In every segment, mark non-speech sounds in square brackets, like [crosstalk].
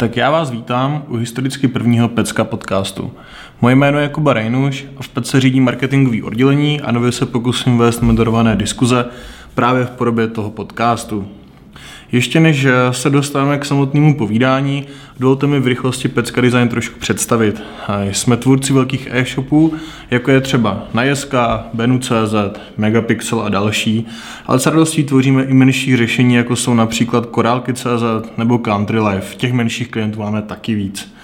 Tak já vás vítám u historicky prvního Pecka podcastu. Moje jméno je Kuba Rejnuš a v Pece řídí marketingový oddělení a nově se pokusím vést moderované diskuze právě v podobě toho podcastu. Ještě než se dostaneme k samotnému povídání, dovolte mi v rychlosti Pecka Design trošku představit. Jsme tvůrci velkých e-shopů, jako je třeba Najeska, Benu.cz, Megapixel a další, ale s radostí tvoříme i menší řešení, jako jsou například Korálky.cz nebo Country Life. Těch menších klientů máme taky víc.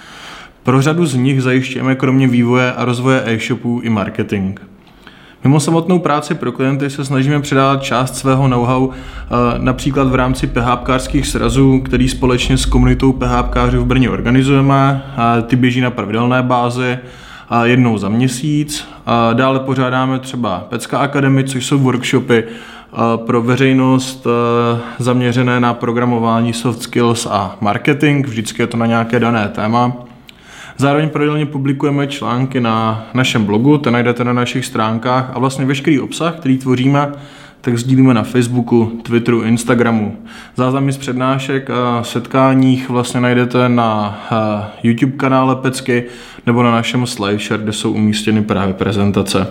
Pro řadu z nich zajišťujeme kromě vývoje a rozvoje e-shopů i marketing. Mimo samotnou práci pro klienty se snažíme předávat část svého know-how eh, například v rámci PHPkářských srazů, který společně s komunitou PHPkářů v Brně organizujeme. Ty běží na pravidelné bázi jednou za měsíc. Dále pořádáme třeba Pecka Academy, což jsou workshopy eh, pro veřejnost eh, zaměřené na programování soft skills a marketing. Vždycky je to na nějaké dané téma. Zároveň pravidelně publikujeme články na našem blogu, ten najdete na našich stránkách a vlastně veškerý obsah, který tvoříme, tak sdílíme na Facebooku, Twitteru, Instagramu. Záznamy z přednášek a setkáních vlastně najdete na eh, YouTube kanále Pecky nebo na našem SlideShare, kde jsou umístěny právě prezentace.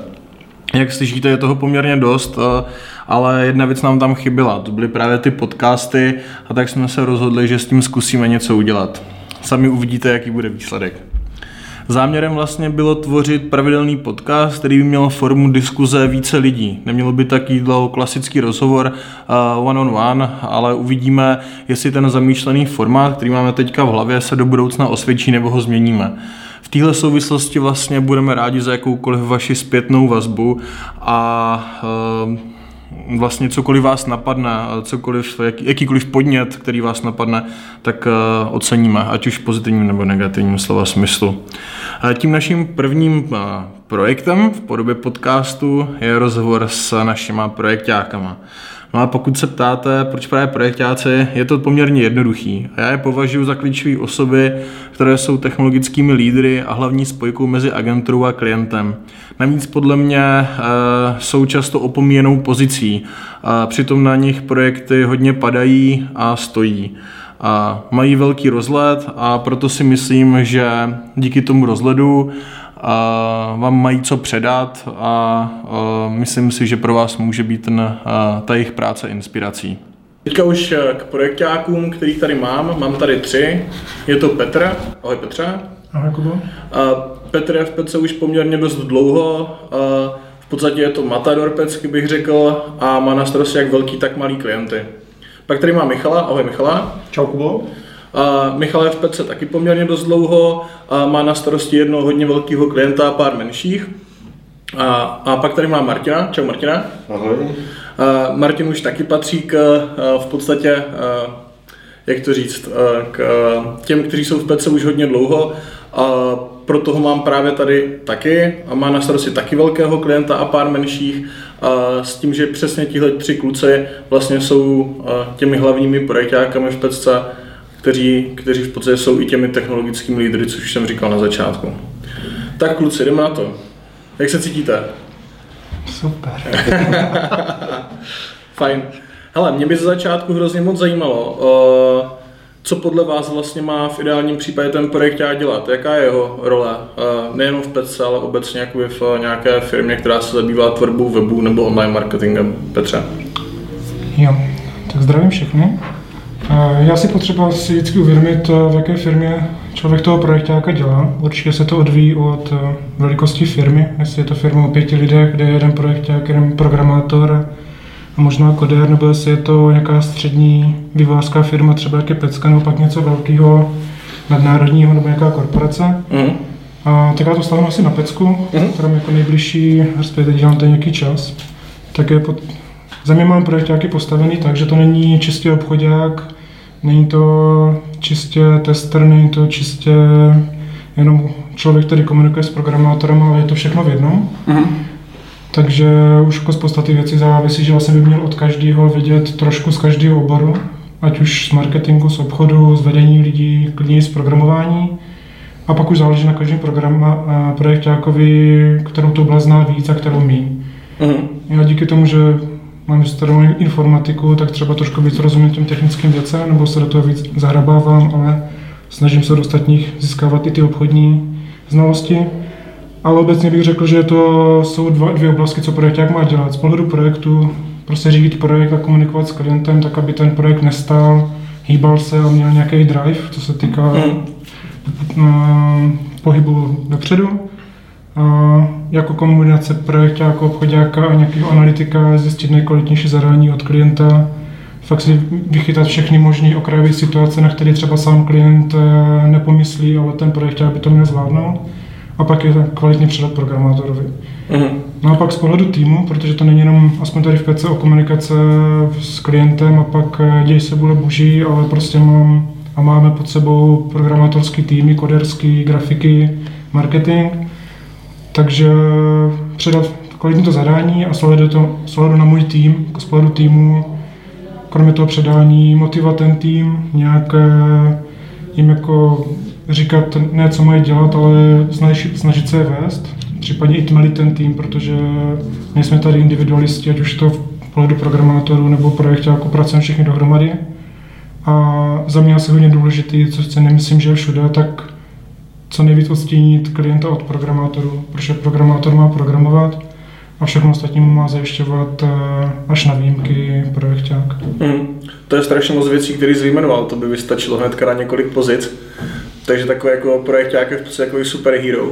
Jak slyšíte, je toho poměrně dost, eh, ale jedna věc nám tam chyběla. To byly právě ty podcasty a tak jsme se rozhodli, že s tím zkusíme něco udělat. Sami uvidíte, jaký bude výsledek. Záměrem vlastně bylo tvořit pravidelný podcast, který by měl formu diskuze více lidí. Nemělo by tak jít o klasický rozhovor uh, one on one, ale uvidíme, jestli ten zamýšlený formát, který máme teďka v hlavě, se do budoucna osvědčí nebo ho změníme. V téhle souvislosti vlastně budeme rádi za jakoukoliv vaši zpětnou vazbu a uh, vlastně cokoliv vás napadne, cokoliv, jaký, jakýkoliv podnět, který vás napadne, tak uh, oceníme, ať už pozitivním nebo negativním slova smyslu. Uh, tím naším prvním uh, projektem v podobě podcastu je rozhovor s našima projektákama. No a pokud se ptáte, proč právě projektáci, je to poměrně jednoduchý. A já je považuji za klíčové osoby, které jsou technologickými lídry a hlavní spojkou mezi agenturou a klientem. Navíc podle mě e, jsou často opomíjenou pozicí. A přitom na nich projekty hodně padají a stojí. A mají velký rozhled a proto si myslím, že díky tomu rozhledu vám mají co předat a myslím si, že pro vás může být ten, ta jejich práce inspirací. Teďka už k projektákům, který tady mám. Mám tady tři. Je to Petr. Ahoj Petře. Ahoj Kubo. Petr je v Pece už poměrně dost dlouho. V podstatě je to matador pecky, bych řekl, a má na starosti jak velký, tak malý klienty. Pak tady má Michala. Ahoj Michala. Čau Kubo. Michal je v Pece taky poměrně dost dlouho, a má na starosti jednoho hodně velkého klienta a pár menších. A, a pak tady má Martina. Čau Martina. Ahoj. A Martin už taky patří k v podstatě, jak to říct, k těm, kteří jsou v Pece už hodně dlouho. A proto ho mám právě tady taky a má na starosti taky velkého klienta a pár menších. A s tím, že přesně tihle tři kluci vlastně jsou těmi hlavními projektákami v Pecce kteří, kteří v podstatě jsou i těmi technologickými lídry, což jsem říkal na začátku. Tak kluci, jdeme na to. Jak se cítíte? Super. [laughs] Fajn. Hele, mě by ze začátku hrozně moc zajímalo, co podle vás vlastně má v ideálním případě ten projekt dělat? Jaká je jeho role? Nejenom v PC, ale obecně jakoby v nějaké firmě, která se zabývá tvorbou webu nebo online marketingem. Petře? Jo, tak zdravím všechny. Já si potřeba si vždycky uvědomit, v jaké firmě člověk toho projektáka dělá. Určitě se to odvíjí od eh, velikosti firmy. Jestli je to firma o pěti lidech, kde je jeden projekták, jeden programátor a možná kodér, nebo jestli je to nějaká střední vývářská firma, třeba jak je Pecka, nebo pak něco velkého, nadnárodního, nebo nějaká korporace. Mm. A, tak já to stavím asi na Pecku, mm. která jako nejbližší, respektive dělám to nějaký čas. Tak je pod, za mě mám projektáky postavený tak, že to není čistě obchodák, Není to čistě tester, není to čistě jenom člověk, který komunikuje s programátorem, ale je to všechno v jednom. Mm-hmm. Takže už jako z podstaty věci závisí, že vlastně by měl od každého vidět trošku z každého oboru, ať už z marketingu, z obchodu, z vedení lidí, klidně z programování. A pak už záleží na každém programa, projektákovi, kterou to oblast zná víc a kterou mí. Mm-hmm. Já díky tomu, že mám studovanou informatiku, tak třeba trošku víc rozumím těm technickým věcem, nebo se do toho víc zahrabávám, ale snažím se od ostatních získávat i ty obchodní znalosti. Ale obecně bych řekl, že to jsou dva, dvě oblasti, co jak má dělat. Z pohledu projektu prostě řídit projekt a komunikovat s klientem, tak aby ten projekt nestál, hýbal se a měl nějaký drive, co se týká mm. uh, pohybu dopředu. Uh, jako kombinace projektu, jako obchodáka a nějakého analytika zjistit nejkvalitnější zadání od klienta, fakt si vychytat všechny možné okrajové situace, na které třeba sám klient eh, nepomyslí, ale ten projekt by to měl zvládnout. A pak je kvalitně předat programátorovi. Mm-hmm. No a pak z pohledu týmu, protože to není jenom, aspoň tady v PC, o komunikace s klientem a pak eh, děj se bude boží, ale prostě mám a máme pod sebou programátorský týmy, koderský, grafiky, marketing. Takže předat kvalitní to zadání a sledu, to, sledu na můj tým, z pohledu týmu kromě toho předání motivovat ten tým, nějak eh, jim jako říkat ne, co mají dělat, ale snažit, snažit se je vést, případně i tmelit ten tým, protože nejsme tady individualisti, ať už to v pohledu programátorů nebo projektu, jako pracujeme všichni dohromady. A za mě asi hodně důležitý, co si nemyslím, že je všude, tak co nejvíc odstínit klienta od programátorů, protože programátor má programovat, a všechno ostatní má zajišťovat eh, až na výjimky projekták. Mm. To je strašně moc věcí, které jsi vyjmenoval, to by vystačilo hnedka na několik pozic. Takže takový jako projekták je v podstatě jako superhero.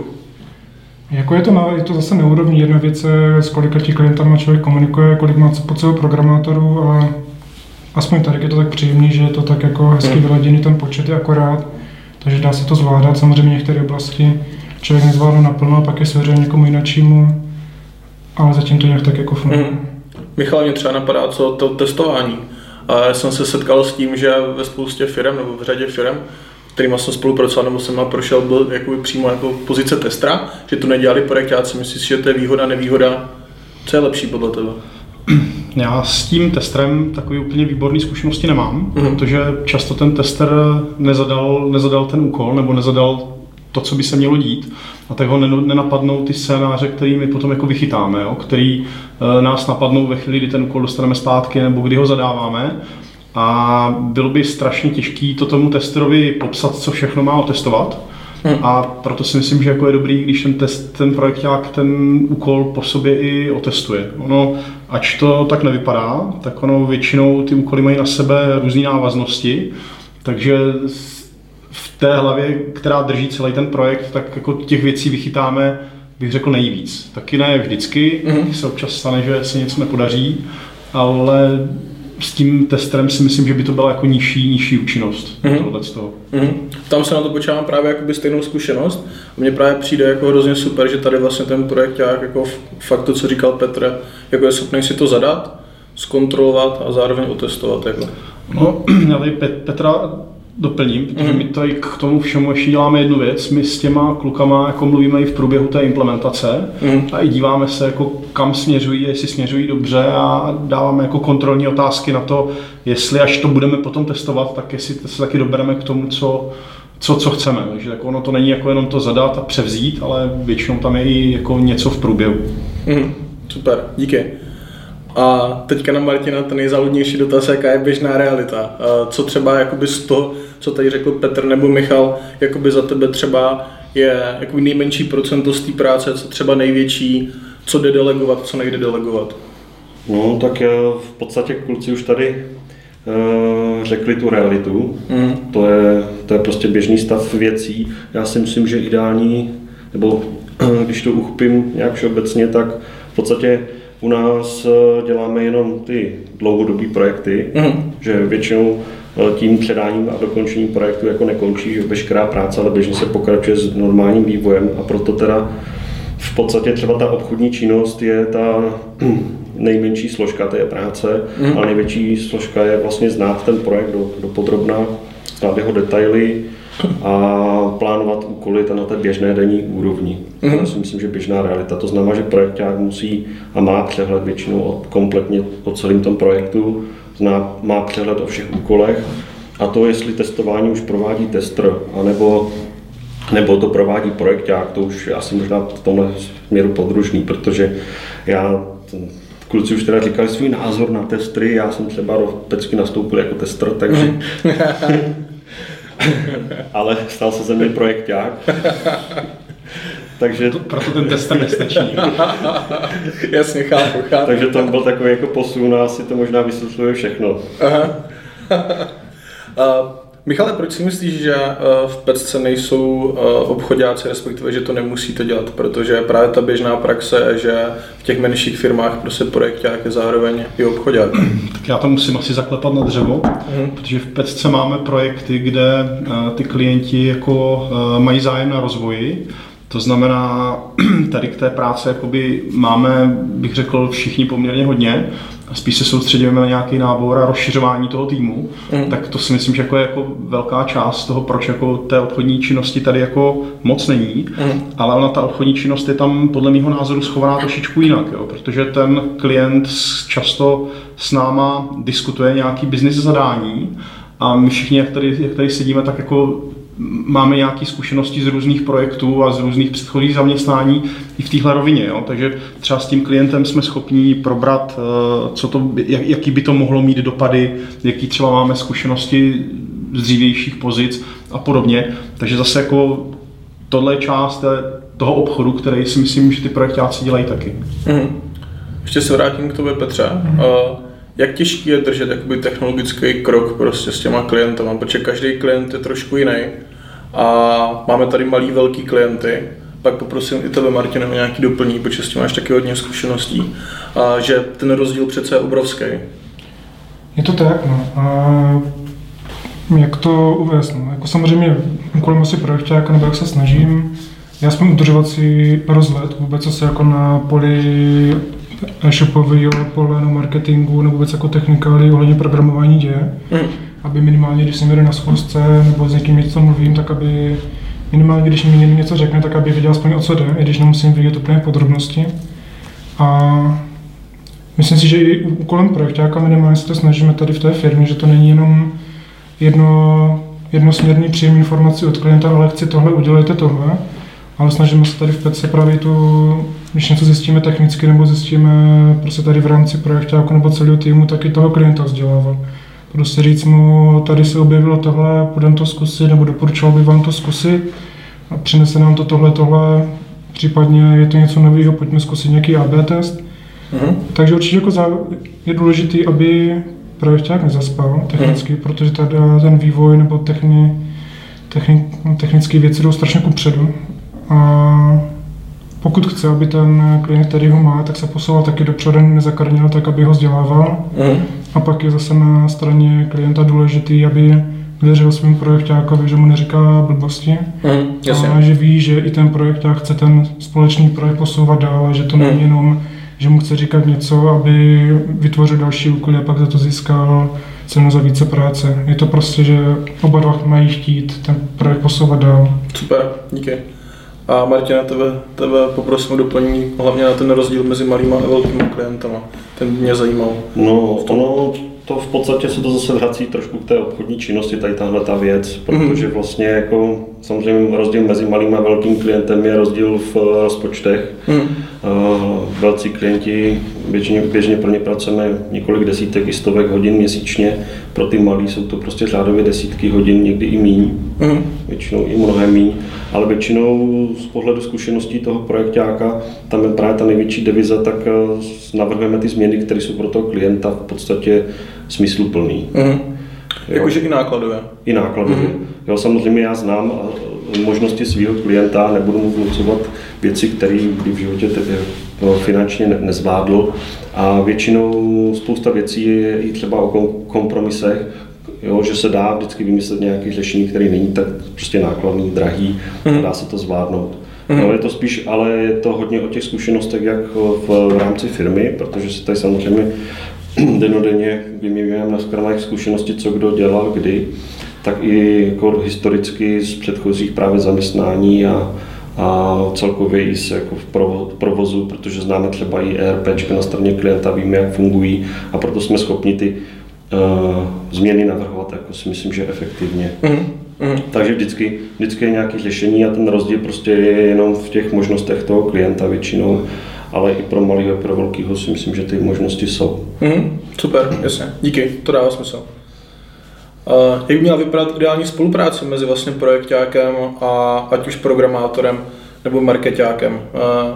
Jako je to, na, je to zase neúrovní. Jedna věc je, s kolika ti klientama člověk komunikuje, kolik má pod sebou programátorů a aspoň tady je to tak příjemný, že je to tak jako hezky mm. vyladěný, ten počet je akorát, takže dá se to zvládat. Samozřejmě některé oblasti člověk nezvládne naplno a pak je svěřen někomu jináčímu ale zatím to nějak tak jako funguje. Mm. Michal, mě třeba napadá, co to testování. A já jsem se setkal s tím, že ve spoustě firm nebo v řadě firm, kterými jsem spolupracoval nebo jsem prošel, byl jakoby přímo jako pozice testra, že to nedělali projektáci. Myslíš, že to je výhoda, nevýhoda? Co je lepší podle tebe? [clears throat] Já s tím testrem takový úplně výborný zkušenosti nemám, mm. protože často ten tester nezadal, nezadal ten úkol nebo nezadal to, co by se mělo dít a tak ho nenapadnou ty scénáře, který my potom jako vychytáme, jo, který e, nás napadnou ve chvíli, kdy ten úkol dostaneme zpátky nebo kdy ho zadáváme. A bylo by strašně těžké to tomu testerovi popsat, co všechno má otestovat. Hmm. A proto si myslím, že jako je dobrý, když ten, test, ten projekták ten úkol po sobě i otestuje. Ono, ač to tak nevypadá, tak ono většinou ty úkoly mají na sebe různé návaznosti, takže v té hlavě, která drží celý ten projekt, tak jako těch věcí vychytáme, bych řekl, nejvíc. Taky ne vždycky, mm-hmm. se občas stane, že se něco nepodaří, ale s tím testerem si myslím, že by to byla jako nižší, nižší účinnost mm-hmm. z toho. Mm-hmm. Tam se na to počívám právě jakoby stejnou zkušenost. A mně právě přijde jako hrozně super, že tady vlastně ten projekt jako fakt to, co říkal Petr, jako je schopný si to zadat, zkontrolovat a zároveň otestovat. Jako. No, [clears throat] tady Petra doplním, protože mm. my tady k tomu všemu ještě děláme jednu věc. My s těma klukama jako mluvíme i v průběhu té implementace mm. a i díváme se, jako kam směřují, jestli směřují dobře a dáváme jako kontrolní otázky na to, jestli až to budeme potom testovat, tak jestli se taky dobereme k tomu, co, co, co chceme. Takže jako ono to není jako jenom to zadat a převzít, ale většinou tam je i jako něco v průběhu. Mm. Super, díky. A teďka na Martina ten nejzáludnější dotaz, jaká je běžná realita. Co třeba jakoby z toho, co tady řekl Petr nebo Michal, jakoby za tebe třeba je jakoby nejmenší procento z té práce, co třeba největší, co jde delegovat, co nejde delegovat? No, tak v podstatě kluci už tady uh, řekli tu realitu. Mm. To, je, to je prostě běžný stav věcí. Já si myslím, že ideální, nebo když to uchopím nějak všeobecně, tak v podstatě u nás eh, děláme jenom ty dlouhodobé projekty, mm. že většinou eh, tím předáním a dokončením projektu jako nekončí, že veškerá práce, ale běžně se pokračuje s normálním vývojem a proto teda v podstatě třeba ta obchodní činnost je ta [clears throat] nejmenší složka té práce, mm. ale největší složka je vlastně znát ten projekt do, do podrobna, znát jeho detaily, a plánovat úkoly na té běžné denní úrovni. Mm-hmm. To si myslím, že běžná realita. To znamená, že projekták musí a má přehled většinou o, kompletně o celém tom projektu, zná, má přehled o všech úkolech a to, jestli testování už provádí tester, anebo nebo to provádí projekták, to už je asi možná v tomhle směru podružný, protože já kluci už teda říkali svůj názor na testry, já jsem třeba do pecky nastoupil jako tester, takže [laughs] [laughs] ale stal se ze mě projekták. [laughs] Takže... To, proto ten test nestačí. [laughs] Jasně, chápu, chápu. Takže to byl takový jako posun a asi to možná vysvětluje všechno. Aha. uh, Michale, proč si myslíš, že uh, v Pecce nejsou uh, obchodáci, respektive, že to nemusíte dělat? Protože právě ta běžná praxe je, že v těch menších firmách prostě projekták je zároveň i obchodák. [clears throat] Tak já to musím asi zaklepat na dřevo, uh-huh. protože v Pecce máme projekty, kde uh, ty klienti jako mají zájem na rozvoji to znamená, [clears throat] tady k té práce jakoby máme, bych řekl, všichni poměrně hodně a spíš se soustředíme na nějaký nábor a rozšiřování toho týmu, mm. tak to si myslím, že jako je jako velká část toho, proč jako té obchodní činnosti tady jako moc není, mm. ale ona ta obchodní činnost je tam podle mého názoru schovaná trošičku jinak, jo, protože ten klient často s náma diskutuje nějaký business zadání a my všichni, jak tady, jak tady sedíme, tak jako máme nějaké zkušenosti z různých projektů a z různých předchozích zaměstnání i v téhle rovině. Jo? Takže třeba s tím klientem jsme schopni probrat, eh, co to, jak, jaký by to mohlo mít dopady, jaký třeba máme zkušenosti z dřívějších pozic a podobně. Takže zase jako tohle je část toho obchodu, který si myslím, že ty projektáci dělají taky. Hmm. Ještě se vrátím k tobě, Petře. Hmm. Uh, jak těžký je držet jakoby technologický krok prostě s těma klientama, protože každý klient je trošku jiný a máme tady malý, velký klienty, pak poprosím i tebe, Martin, o nějaký doplní, protože s tím máš taky hodně zkušeností, a že ten rozdíl přece je obrovský. Je to tak, no. A jak to uvést? No? Jako samozřejmě kolem asi projektáka, nebo jak se snažím, já jsem udržovat si rozhled vůbec, co se jako na poli e-shopového pole, marketingu nebo vůbec jako technikály ohledně programování děje. Mm. Aby minimálně, když jsem jde na schůzce nebo s někým něco mluvím, tak aby minimálně, když mi někdo něco řekne, tak aby věděl aspoň o co jde, i když nemusím vidět úplně podrobnosti. A myslím si, že i úkolem projektáka minimálně se to snažíme tady v té firmě, že to není jenom jedno, jednosměrný příjem informací od klienta, ale chci tohle, udělejte tohle, ale snažíme se tady v PC právě tu, když něco zjistíme technicky nebo zjistíme prostě tady v rámci projektáku nebo celého týmu, tak i toho klienta vzdělávat. Prostě říct mu, tady se objevilo tohle, půjdeme to zkusit, nebo doporučoval bych vám to zkusit a přinese nám to tohle, tohle, případně je to něco nového, pojďme zkusit nějaký AB test. Mm-hmm. Takže určitě jako je důležité, aby projekták nezaspal technicky, mm-hmm. protože tady ten vývoj nebo techni, techni, technické věci jdou strašně kupředu a pokud chce, aby ten klient, který ho má, tak se posouval taky dopředu, nezakarnil tak, aby ho vzdělával. Mm. A pak je zase na straně klienta důležitý, aby věřil svým projektákovi, že mu neříká blbosti. Mm, a že ví, že i ten projekták chce ten společný projekt posouvat dál, že to mm. není jenom, že mu chce říkat něco, aby vytvořil další úkoly a pak za to získal cenu za více práce. Je to prostě, že oba dva mají chtít ten projekt posouvat dál. Super, díky. A Martina, tebe, tebe poprosím o doplnění hlavně na ten rozdíl mezi malými a velkými klientama. Ten mě zajímal. No, ono to v podstatě se to zase vrací trošku k té obchodní činnosti, tady tahle ta věc, mhm. protože vlastně jako samozřejmě rozdíl mezi malým a velkým klientem je rozdíl v eh, rozpočtech. Mm. Velcí klienti, běžně, běžně pro ně pracujeme několik desítek i stovek hodin měsíčně, pro ty malý jsou to prostě řádově desítky hodin, někdy i míň, mm. většinou i mnohem míň, ale většinou z pohledu zkušeností toho projektáka, tam je právě ta největší devize, tak eh, navrhujeme ty změny, které jsou pro toho klienta v podstatě smysluplný. Mm. Jakože i nákladové. I nákladové. Mm. Jo, samozřejmě já znám eh, možnosti svého klienta, nebudu mu vnucovat věci, které by v životě eh, finančně nezvládl. A většinou spousta věcí je i třeba o kompromisech, jo, že se dá vždycky vymyslet nějaké řešení, které není tak prostě nákladný, drahý mm. a dá se to zvládnout. Mm. No, je to spíš, ale je to hodně o těch zkušenostech, jak v, v rámci firmy, protože se tady samozřejmě [clears throat] denodenně vyměňujeme na skranách zkušenosti, co kdo dělal, kdy, tak i jako historicky z předchozích právě zaměstnání a, a celkově i se jako v provozu, protože známe třeba i ERP na straně klienta, víme, jak fungují a proto jsme schopni ty uh, změny navrhovat, jako si myslím, že efektivně. Mm. Mm. Takže vždycky, vždycky je nějaké řešení a ten rozdíl prostě je jenom v těch možnostech toho klienta většinou ale i pro malého, pro velkého si myslím, že ty možnosti jsou. Mm, super, jasně, díky, to dává smysl. Jak by měla vypadat ideální spolupráce mezi vlastně projektákem a ať už programátorem nebo marketákem?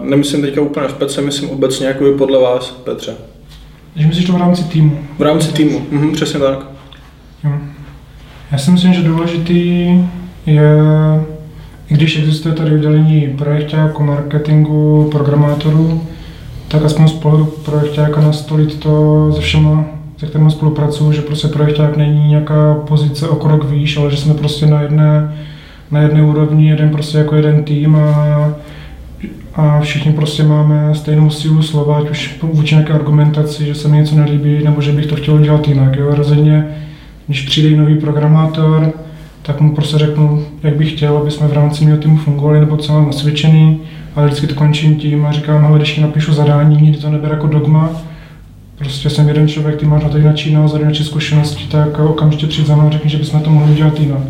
Nemyslím teďka úplně v Petře, myslím obecně jako podle vás, Petře. Když myslíš to v rámci týmu? V rámci týmu, mhm, přesně tak. Jo. Já si myslím, že důležitý je, i když existuje tady oddělení projektáku, marketingu, programátorů, tak aspoň z pohledu projektáka nastolit to se všema, se kterými spolupracuju, že prostě projekták není nějaká pozice o krok výš, ale že jsme prostě na jedné, na jedné úrovni, jeden prostě jako jeden tým a, a všichni prostě máme stejnou sílu slova, ať už vůči nějaké argumentaci, že se mi něco nelíbí, nebo že bych to chtěl dělat jinak. Jo? Rozhodně, když přijde nový programátor, tak mu prostě řeknu, jak bych chtěl, aby jsme v rámci mého týmu fungovali, nebo co mám nasvědčený, ale vždycky to končím tím a říkám, hele, když napíšu zadání, nikdy to neber jako dogma, prostě jsem jeden člověk, ty máš na to jinak názor, jinak zkušenosti, tak okamžitě přijď za mnou a řekni, že bychom to mohli udělat jinak.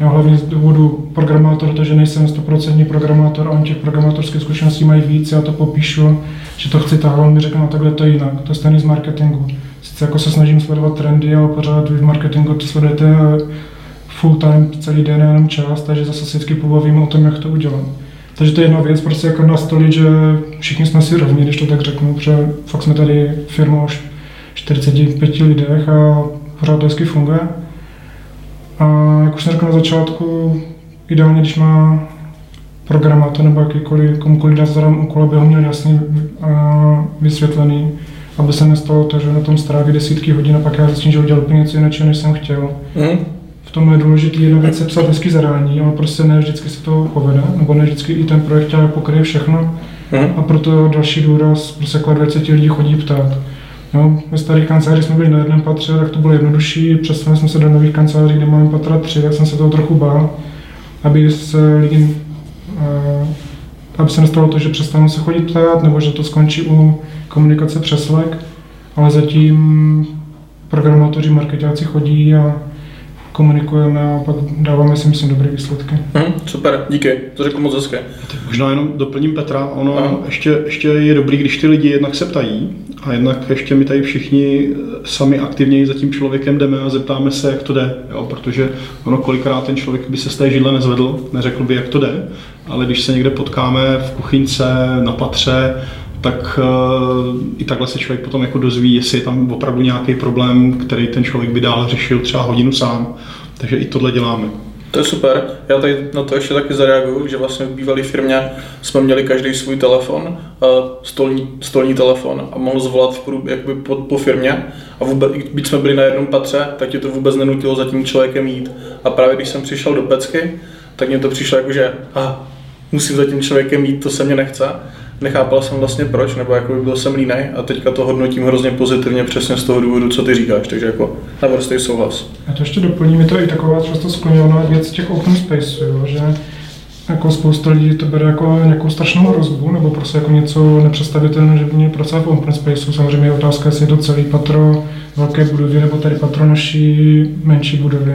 Já hlavně z důvodu programátor, to, že nejsem 100% programátor a on těch programátorských zkušeností mají víc, já to popíšu, že to chci takhle, on mi řekne, no takhle to jinak. To je stejný z marketingu. Sice jako se snažím sledovat trendy, ale pořád vy v marketingu to sledujete full time celý den, jenom čas, takže zase si vždycky pobavíme o tom, jak to udělat. Takže to je jedna věc, prostě jako nastolit, že všichni jsme si rovní, když to tak řeknu, protože fakt jsme tady firma o 45 lidech a pořád to hezky funguje. A jak už jsem řekl na začátku, ideálně, když má programátor nebo jakýkoliv, komukoliv dá zadám úkol, aby ho měl jasně vysvětlený, aby se nestalo to, že na tom stráví desítky hodin a pak já zjistím, že udělal úplně něco jiného, než jsem chtěl. Mm tom je důležité jedna věc je psat hezký zadání, ale prostě ne vždycky se to povede, nebo ne vždycky i ten projekt pokryje všechno. Hmm. A proto další důraz, prostě jako 20 lidí chodí ptát. Jo, ve starých kancelářích jsme byli na jednom patře, tak to bylo jednodušší, přesunuli jsme se do nových kanceláří, kde máme patra tři, tak jsem se toho trochu bál, aby se lidi, uh, aby se nestalo to, že přestanou se chodit ptát, nebo že to skončí u komunikace přes Slack, ale zatím programátoři, marketáci chodí a komunikujeme a pak dáváme si myslím dobré výsledky. Hmm, super, díky, to řekl moc hezké. Možná jenom doplním Petra, ono ještě, ještě je dobrý, když ty lidi jednak se ptají a jednak ještě my tady všichni eh, sami aktivněji za tím člověkem jdeme a zeptáme se, jak to jde, jo? protože ono kolikrát ten člověk by se z té židle nezvedl, neřekl by, jak to jde, ale když se někde potkáme v kuchyňce, na patře, tak uh, i takhle se člověk potom jako dozví, jestli je tam opravdu nějaký problém, který ten člověk by dál řešil třeba hodinu sám. Takže i tohle děláme. To je super. Já tady na to ještě taky zareaguju, že vlastně v bývalé firmě jsme měli každý svůj telefon, eh, stolní, stolní telefon a mohl zvolat v průb, jakoby po, po firmě a vůbec, byť jsme byli na jednom patře, tak ti to vůbec nenutilo za tím člověkem jít. A právě když jsem přišel do Pecky, tak mě to přišlo jako, že ah, musím za tím člověkem jít, to se mě nechce nechápal jsem vlastně proč, nebo jako byl jsem línej a teďka to hodnotím hrozně pozitivně přesně z toho důvodu, co ty říkáš, takže jako naprostý souhlas. Já to ještě doplním, je to i taková často skloněná věc těch open space, jo, že jako spousta lidí to bere jako nějakou strašnou hrozbu, nebo prostě jako něco nepředstavitelného, že by měli pracovat v open spaceu. Samozřejmě je otázka, jestli je to celý patro velké budovy, nebo tady patro naší menší budovy.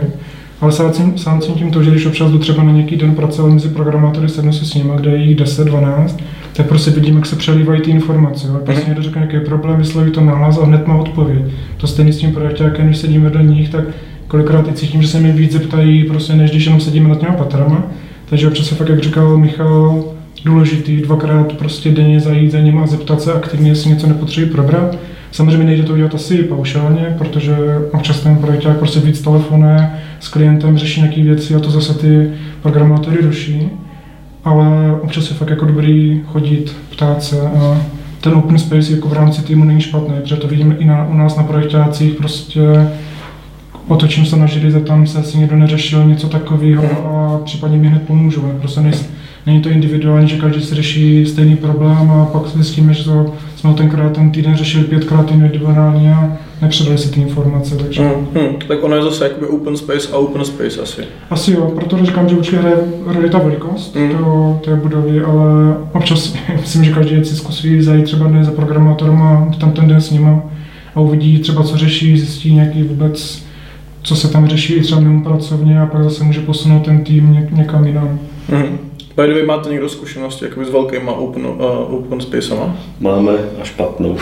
Ale sám sám tím to, že když občas jdu třeba na nějaký den pracovat mezi programátory, sednu se s nimi, kde je jich 10, 12, tak prostě vidím, jak se přelívají ty informace. Jo. Prostě někdo řekne nějaký problém, vysloví to nahlas a hned má odpověď. To stejný s tím projektem, když sedíme do nich, tak kolikrát i cítím, že se mi víc zeptají, prostě, než když jenom sedíme nad těma patrama. Takže občas se fakt, jak říkal Michal, důležitý dvakrát prostě denně zajít za nimi a zeptat se aktivně, jestli něco nepotřebují probrat. Samozřejmě nejde to udělat asi paušálně, protože občas ten projekt prostě víc telefonuje s klientem, řeší nějaké věci a to zase ty programátory ruší ale občas je fakt jako dobrý chodit, ptát se a ten open space jako v rámci týmu není špatný, protože to vidíme i na, u nás na projektácích, prostě otočím se na židy, zeptám se, jestli někdo neřešil něco takového a případně mi hned pomůžu. Prostě nejsem, Není to individuální, že každý si řeší stejný problém a pak zjistíme, že to jsme tenkrát ten týden řešili pětkrát individuálně a nepředali si ty informace. Takže... Mm, mm, tak ono je zase jakoby open space a open space asi. Asi jo, protože říkám, že určitě hraje roli ta velikost mm. toho, té budovy, ale občas [laughs] myslím, že každý si zkusí zajít třeba dnes za programátorem a tam ten den s nima a uvidí třeba, co řeší, zjistí nějaký vůbec, co se tam řeší i třeba mimo pracovně a pak zase může posunout ten tým někam jinam. Mm. By the way, máte někdo zkušenosti jakoby s velkýma open, uh, open spacema? Máme a špatnou.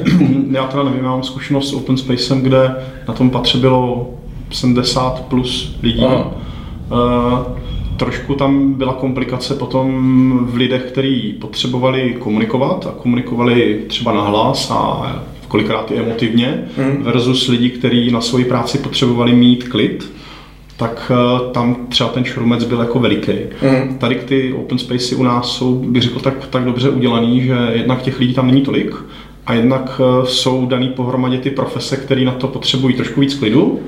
[laughs] Já teda nevím, mám zkušenost s open spacem, kde na tom patře bylo 70 plus lidí. Aha. Uh, trošku tam byla komplikace potom v lidech, kteří potřebovali komunikovat a komunikovali třeba nahlas a kolikrát i emotivně, mm. versus lidi, kteří na svoji práci potřebovali mít klid, tak uh, tam třeba ten šrumec byl jako veliký. Mm. Tady ty open spacey u nás jsou, bych řekl, tak, tak dobře udělaný, že jednak těch lidí tam není tolik a jednak uh, jsou daný pohromadě ty profese, které na to potřebují trošku víc klidu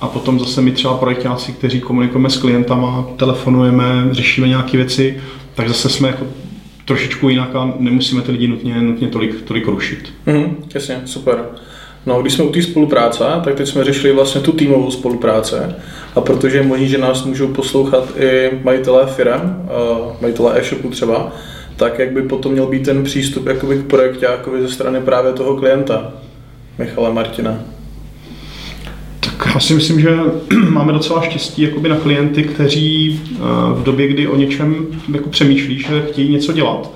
a potom zase my třeba projektáci, kteří komunikujeme s klientama, telefonujeme, řešíme nějaké věci, tak zase jsme jako trošičku jinak a nemusíme ty lidi nutně, nutně tolik, tolik rušit. Mm, jasně, super. No, když jsme u té spolupráce, tak teď jsme řešili vlastně tu týmovou spolupráce a protože je možný, že nás můžou poslouchat i majitelé firm, majitelé e-shopu třeba, tak jak by potom měl být ten přístup jakoby k projektákovi ze strany právě toho klienta, Michala Martina? Tak já si myslím, že [clears throat] máme docela štěstí jakoby na klienty, kteří eh, v době, kdy o něčem jako přemýšlí, že chtějí něco dělat,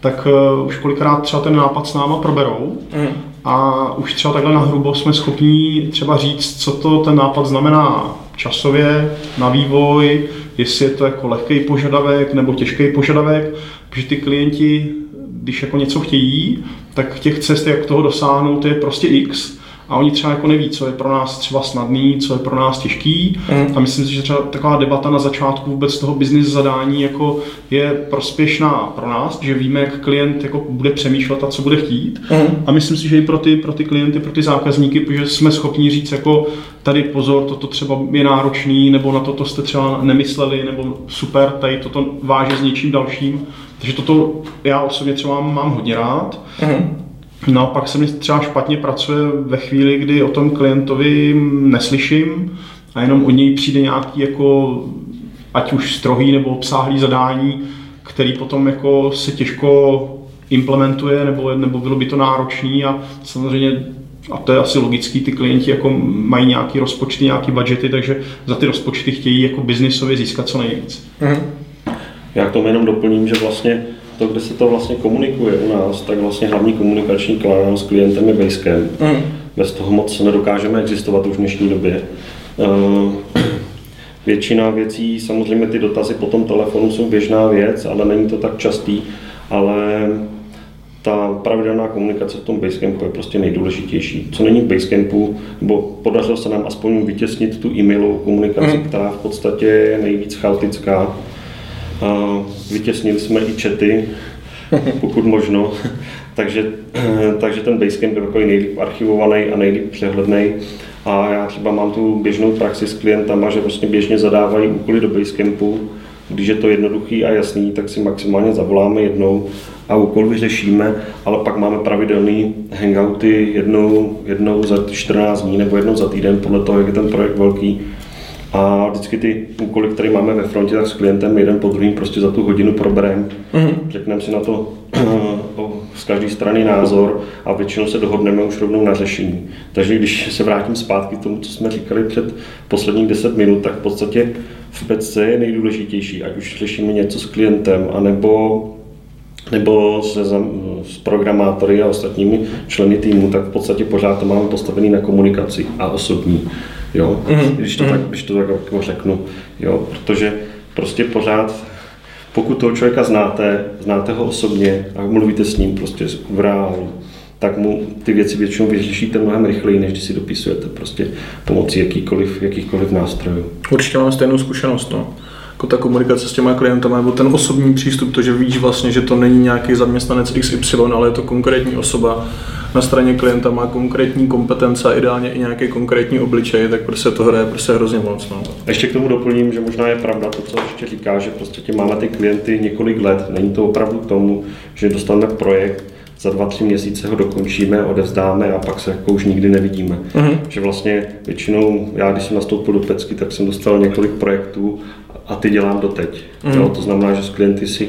tak uh, už kolikrát třeba ten nápad s náma proberou mm. a už třeba takhle na hrubo jsme schopni třeba říct, co to ten nápad znamená časově, na vývoj, jestli je to jako lehký požadavek nebo těžký požadavek, protože ty klienti, když jako něco chtějí, tak těch cest, jak toho dosáhnout, je prostě x a oni třeba jako neví, co je pro nás třeba snadný, co je pro nás těžký. Mm. A myslím si, že třeba taková debata na začátku vůbec toho business zadání jako je prospěšná pro nás, že víme, jak klient jako bude přemýšlet a co bude chtít. Mm. A myslím si, že i pro ty, pro ty klienty, pro ty zákazníky, protože jsme schopni říct jako tady pozor, toto třeba je náročný, nebo na toto jste třeba nemysleli, nebo super, tady toto váže s něčím dalším. Takže toto já osobně třeba mám hodně rád. Mm. Naopak se mi třeba špatně pracuje ve chvíli, kdy o tom klientovi neslyším a jenom od něj přijde nějaký jako ať už strohý nebo obsáhlý zadání, který potom jako se těžko implementuje nebo, nebo bylo by to náročný a samozřejmě a to je asi logický, ty klienti jako mají nějaký rozpočty, nějaký budgety, takže za ty rozpočty chtějí jako biznisově získat co nejvíc. Mm. Já k tomu jenom doplním, že vlastně to, kde se to vlastně komunikuje u nás, tak vlastně hlavní komunikační kanál s klientem je Basecamp. Mm. Bez toho moc nedokážeme existovat už v dnešní době. Uh, většina věcí, samozřejmě ty dotazy po tom telefonu jsou běžná věc, ale není to tak častý, ale ta pravidelná komunikace v tom Basecampu je prostě nejdůležitější. Co není v Basecampu, nebo podařilo se nám aspoň vytěsnit tu e-mailovou komunikaci, mm. která v podstatě je nejvíc chaotická vytěsnili jsme i čety, pokud možno. takže, takže ten Basecamp je takový nejlíp archivovaný a nejlíp přehledný. A já třeba mám tu běžnou praxi s klientama, že vlastně běžně zadávají úkoly do Basecampu. Když je to jednoduchý a jasný, tak si maximálně zavoláme jednou a úkol vyřešíme, ale pak máme pravidelný hangouty jednou, jednou za 14 dní nebo jednou za týden, podle toho, jak je ten projekt velký a vždycky ty úkoly, které máme ve frontě, tak s klientem jeden po druhým prostě za tu hodinu probereme. Mm-hmm. Řekneme si na to [clears throat] z každé strany názor a většinou se dohodneme už rovnou na řešení. Takže když se vrátím zpátky k tomu, co jsme říkali před posledních 10 minut, tak v podstatě v PC je nejdůležitější, ať už řešíme něco s klientem, anebo nebo se, s programátory a ostatními členy týmu, tak v podstatě pořád to máme postavený na komunikaci a osobní jo, mm-hmm. když, to tak, když to tak jako řeknu, jo, protože prostě pořád, pokud toho člověka znáte, znáte ho osobně a mluvíte s ním prostě v reálu, tak mu ty věci většinou vyřešíte mnohem rychleji, než když si dopisujete prostě pomocí jakýkoliv, jakýchkoliv nástrojů. Určitě mám stejnou zkušenost. No jako ta komunikace s těma klientama, nebo ten osobní přístup, to, že víš vlastně, že to není nějaký zaměstnanec XY, ale je to konkrétní osoba, na straně klienta má konkrétní kompetence a ideálně i nějaký konkrétní obličej, tak prostě to hraje prostě hrozně moc. No. Ještě k tomu doplním, že možná je pravda to, co ještě říká, že prostě tě máme ty klienty několik let. Není to opravdu k tomu, že dostaneme projekt, za dva, tři měsíce ho dokončíme, odevzdáme a pak se jako už nikdy nevidíme. Uh-huh. Že vlastně většinou, já když jsem nastoupil do Pecky, tak jsem dostal několik projektů a ty dělám doteď. Uh-huh. Jo, to znamená, že s klienty si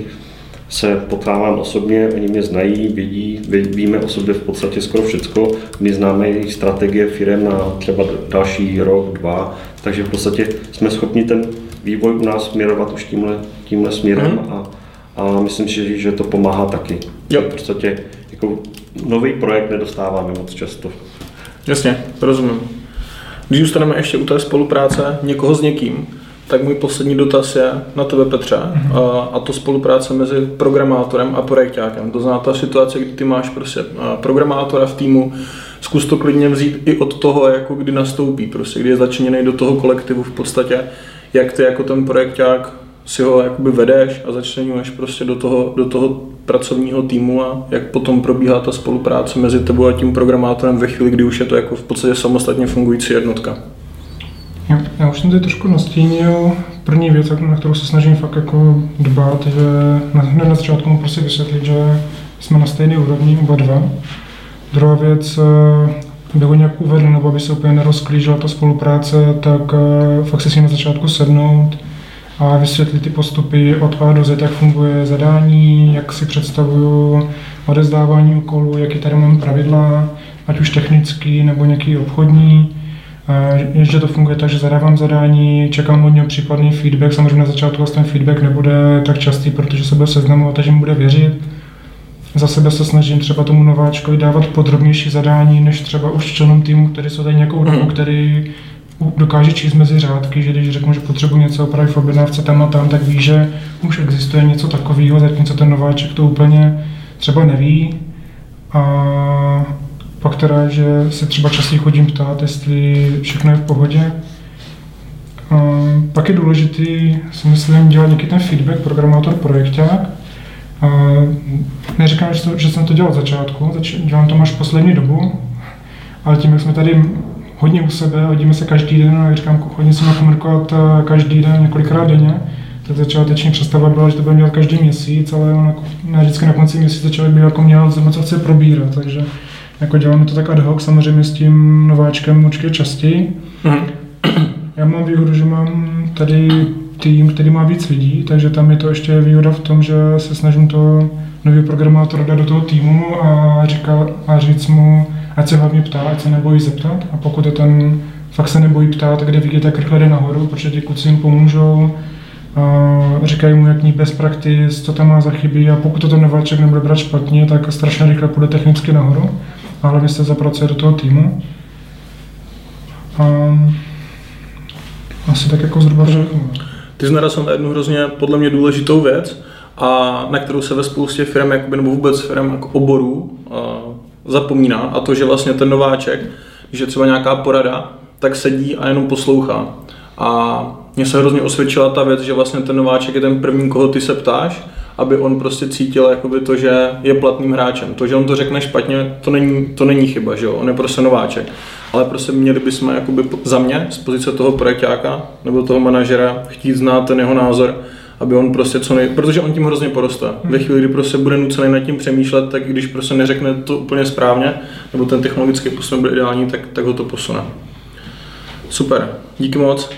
se potkávám osobně, oni mě znají, vidí, víme o sobě v podstatě skoro všecko, my známe jejich strategie firm na třeba další rok, dva, takže v podstatě jsme schopni ten vývoj u nás směrovat už tímhle, tímhle směrem mm. a, a myslím si, že to pomáhá taky. Jo. V podstatě jako nový projekt nedostáváme moc často. Jasně, rozumím. Když zůstaneme ještě u té spolupráce někoho s někým, tak můj poslední dotaz je na tebe, Petře, mm-hmm. a, a to spolupráce mezi programátorem a projektákem. To znamená ta situace, kdy ty máš prostě programátora v týmu, zkus to klidně vzít i od toho, jako kdy nastoupí, prostě, kdy je začleněný do toho kolektivu v podstatě, jak ty jako ten projekták si ho jakoby vedeš a začlenuješ prostě do toho, do toho pracovního týmu a jak potom probíhá ta spolupráce mezi tebou a tím programátorem ve chvíli, kdy už je to jako v podstatě samostatně fungující jednotka. Já, já už jsem tady trošku nastínil. První věc, na kterou se snažím fakt jako dbát, že na, na začátku mu prostě vysvětlit, že jsme na stejné úrovni oba dva. Druhá věc, eh, aby ho nějak uvedl, nebo aby se úplně nerozklížila ta spolupráce, tak eh, fakt se s na začátku sednout a vysvětlit ty postupy od A do Z, jak funguje zadání, jak si představuju odezdávání úkolů, jaký tady mám pravidla, ať už technický nebo nějaký obchodní že to funguje tak, že zadávám zadání, čekám od něj případný feedback, samozřejmě na začátku ten feedback nebude tak častý, protože se bude seznamovat, takže mu bude věřit. Za sebe se snažím třeba tomu nováčkovi dávat podrobnější zadání, než třeba už členům týmu, který jsou tady nějakou dobu, mhm. který dokáže číst mezi řádky, že když řeknu, že potřebuji něco opravit v objednávce tam a tam, tak ví, že už existuje něco takového, zatímco ten nováček to úplně třeba neví. A pak teda, že se třeba častěji chodím ptát, jestli všechno je v pohodě. A pak je důležitý, si myslím, dělat nějaký ten feedback programátor projekták. A neříkám, že, to, že jsem to dělal od začátku, zač- dělám to až poslední dobu, ale tím, jak jsme tady hodně u sebe, hodíme se každý den, a říkám, hodně se komunikovat eh, každý den, několikrát denně, tak začáteční představa byla, že to bude dělat každý měsíc, ale on jako, ne vždycky na konci měsíce člověk by jako měl co chce probírat, takže jako děláme to tak ad hoc, samozřejmě s tím nováčkem určitě častěji. Mm. Já mám výhodu, že mám tady tým, který má víc lidí, takže tam je to ještě výhoda v tom, že se snažím to nový programátor dát do toho týmu a, říká, a říct mu, ať se hlavně ptá, ať se nebojí zeptat a pokud je ten fakt se nebojí ptát, kde vidíte, tak rychle jde nahoru, protože ti kluci jim pomůžou, a říkají mu, jaký best practice, co tam má za chyby a pokud to ten nováček nebude brát špatně, tak strašně rychle půjde technicky nahoru a hlavně se zapracuje do toho týmu. A asi tak jako zhruba všechno. Ty jsi narazil na jednu hrozně podle mě důležitou věc, a na kterou se ve spoustě firm, jakoby, nebo vůbec firm jako oborů zapomíná a to, že vlastně ten nováček, že třeba nějaká porada, tak sedí a jenom poslouchá. A mně se hrozně osvědčila ta věc, že vlastně ten nováček je ten první, koho ty se ptáš, aby on prostě cítil jakoby to, že je platným hráčem. To, že on to řekne špatně, to není, to není chyba, že jo? on je prostě nováček. Ale prostě měli bychom jakoby za mě z pozice toho projektáka nebo toho manažera chtít znát ten jeho názor, aby on prostě co nej... protože on tím hrozně poroste. Hmm. Ve chvíli, kdy prostě bude nucený nad tím přemýšlet, tak když prostě neřekne to úplně správně, nebo ten technologický posun byl ideální, tak, tak ho to posune. Super, díky moc.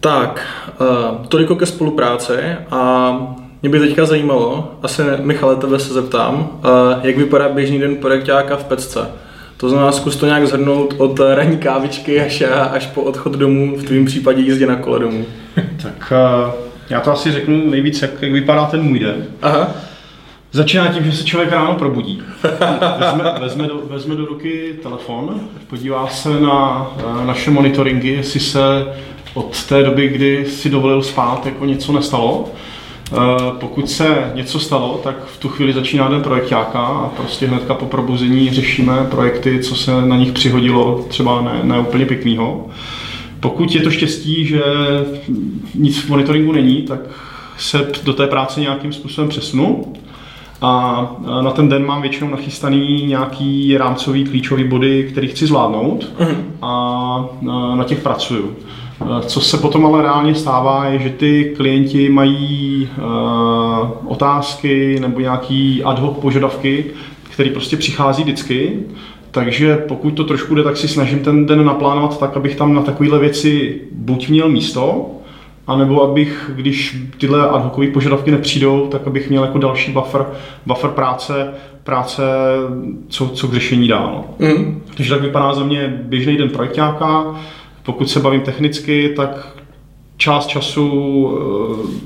Tak, uh, toliko ke spolupráci a mě by teďka zajímalo, asi Michale, tebe se zeptám, jak vypadá běžný den projektáka v Pecce. To znamená, zkus to nějak zhrnout od ranní kávičky až, až po odchod domů, v tvém případě jízdě na kole domů. [laughs] tak uh, já to asi řeknu nejvíc, jak, jak vypadá ten můj den. Aha. Začíná tím, že se člověk ráno probudí. [laughs] Vezme, vezme, do, vezme do ruky telefon, podívá se na, na naše monitoringy, jestli se od té doby, kdy si dovolil spát, jako něco nestalo. Eh, pokud se něco stalo, tak v tu chvíli začíná den projektáka a prostě hnedka po probuzení řešíme projekty, co se na nich přihodilo, třeba ne, ne úplně pěknýho. Pokud je to štěstí, že nic v monitoringu není, tak se do té práce nějakým způsobem přesunu a na ten den mám většinou nachystaný nějaký rámcový klíčový body, který chci zvládnout mhm. a na těch pracuju. Co se potom ale reálně stává, je, že ty klienti mají uh, otázky nebo nějaký ad hoc požadavky, které prostě přichází vždycky. Takže pokud to trošku jde, tak si snažím ten den naplánovat tak, abych tam na takovéhle věci buď měl místo, anebo abych, když tyhle ad hocové požadavky nepřijdou, tak abych měl jako další buffer, buffer práce, práce, co, co k řešení dál. Mm. Takže tak vypadá za mě běžný den projektáka. Pokud se bavím technicky, tak část času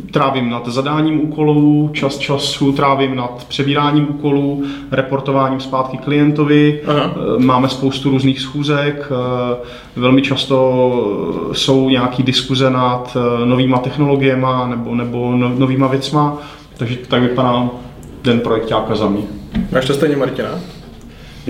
eh, trávím nad zadáním úkolů, čas času trávím nad přebíráním úkolů, reportováním zpátky klientovi, Aha. Eh, máme spoustu různých schůzek, eh, velmi často jsou nějaké diskuze nad novýma technologiemi nebo, nebo no, novýma věcma, takže tak vypadá den projektáka za mě. Máš to stejně Martina?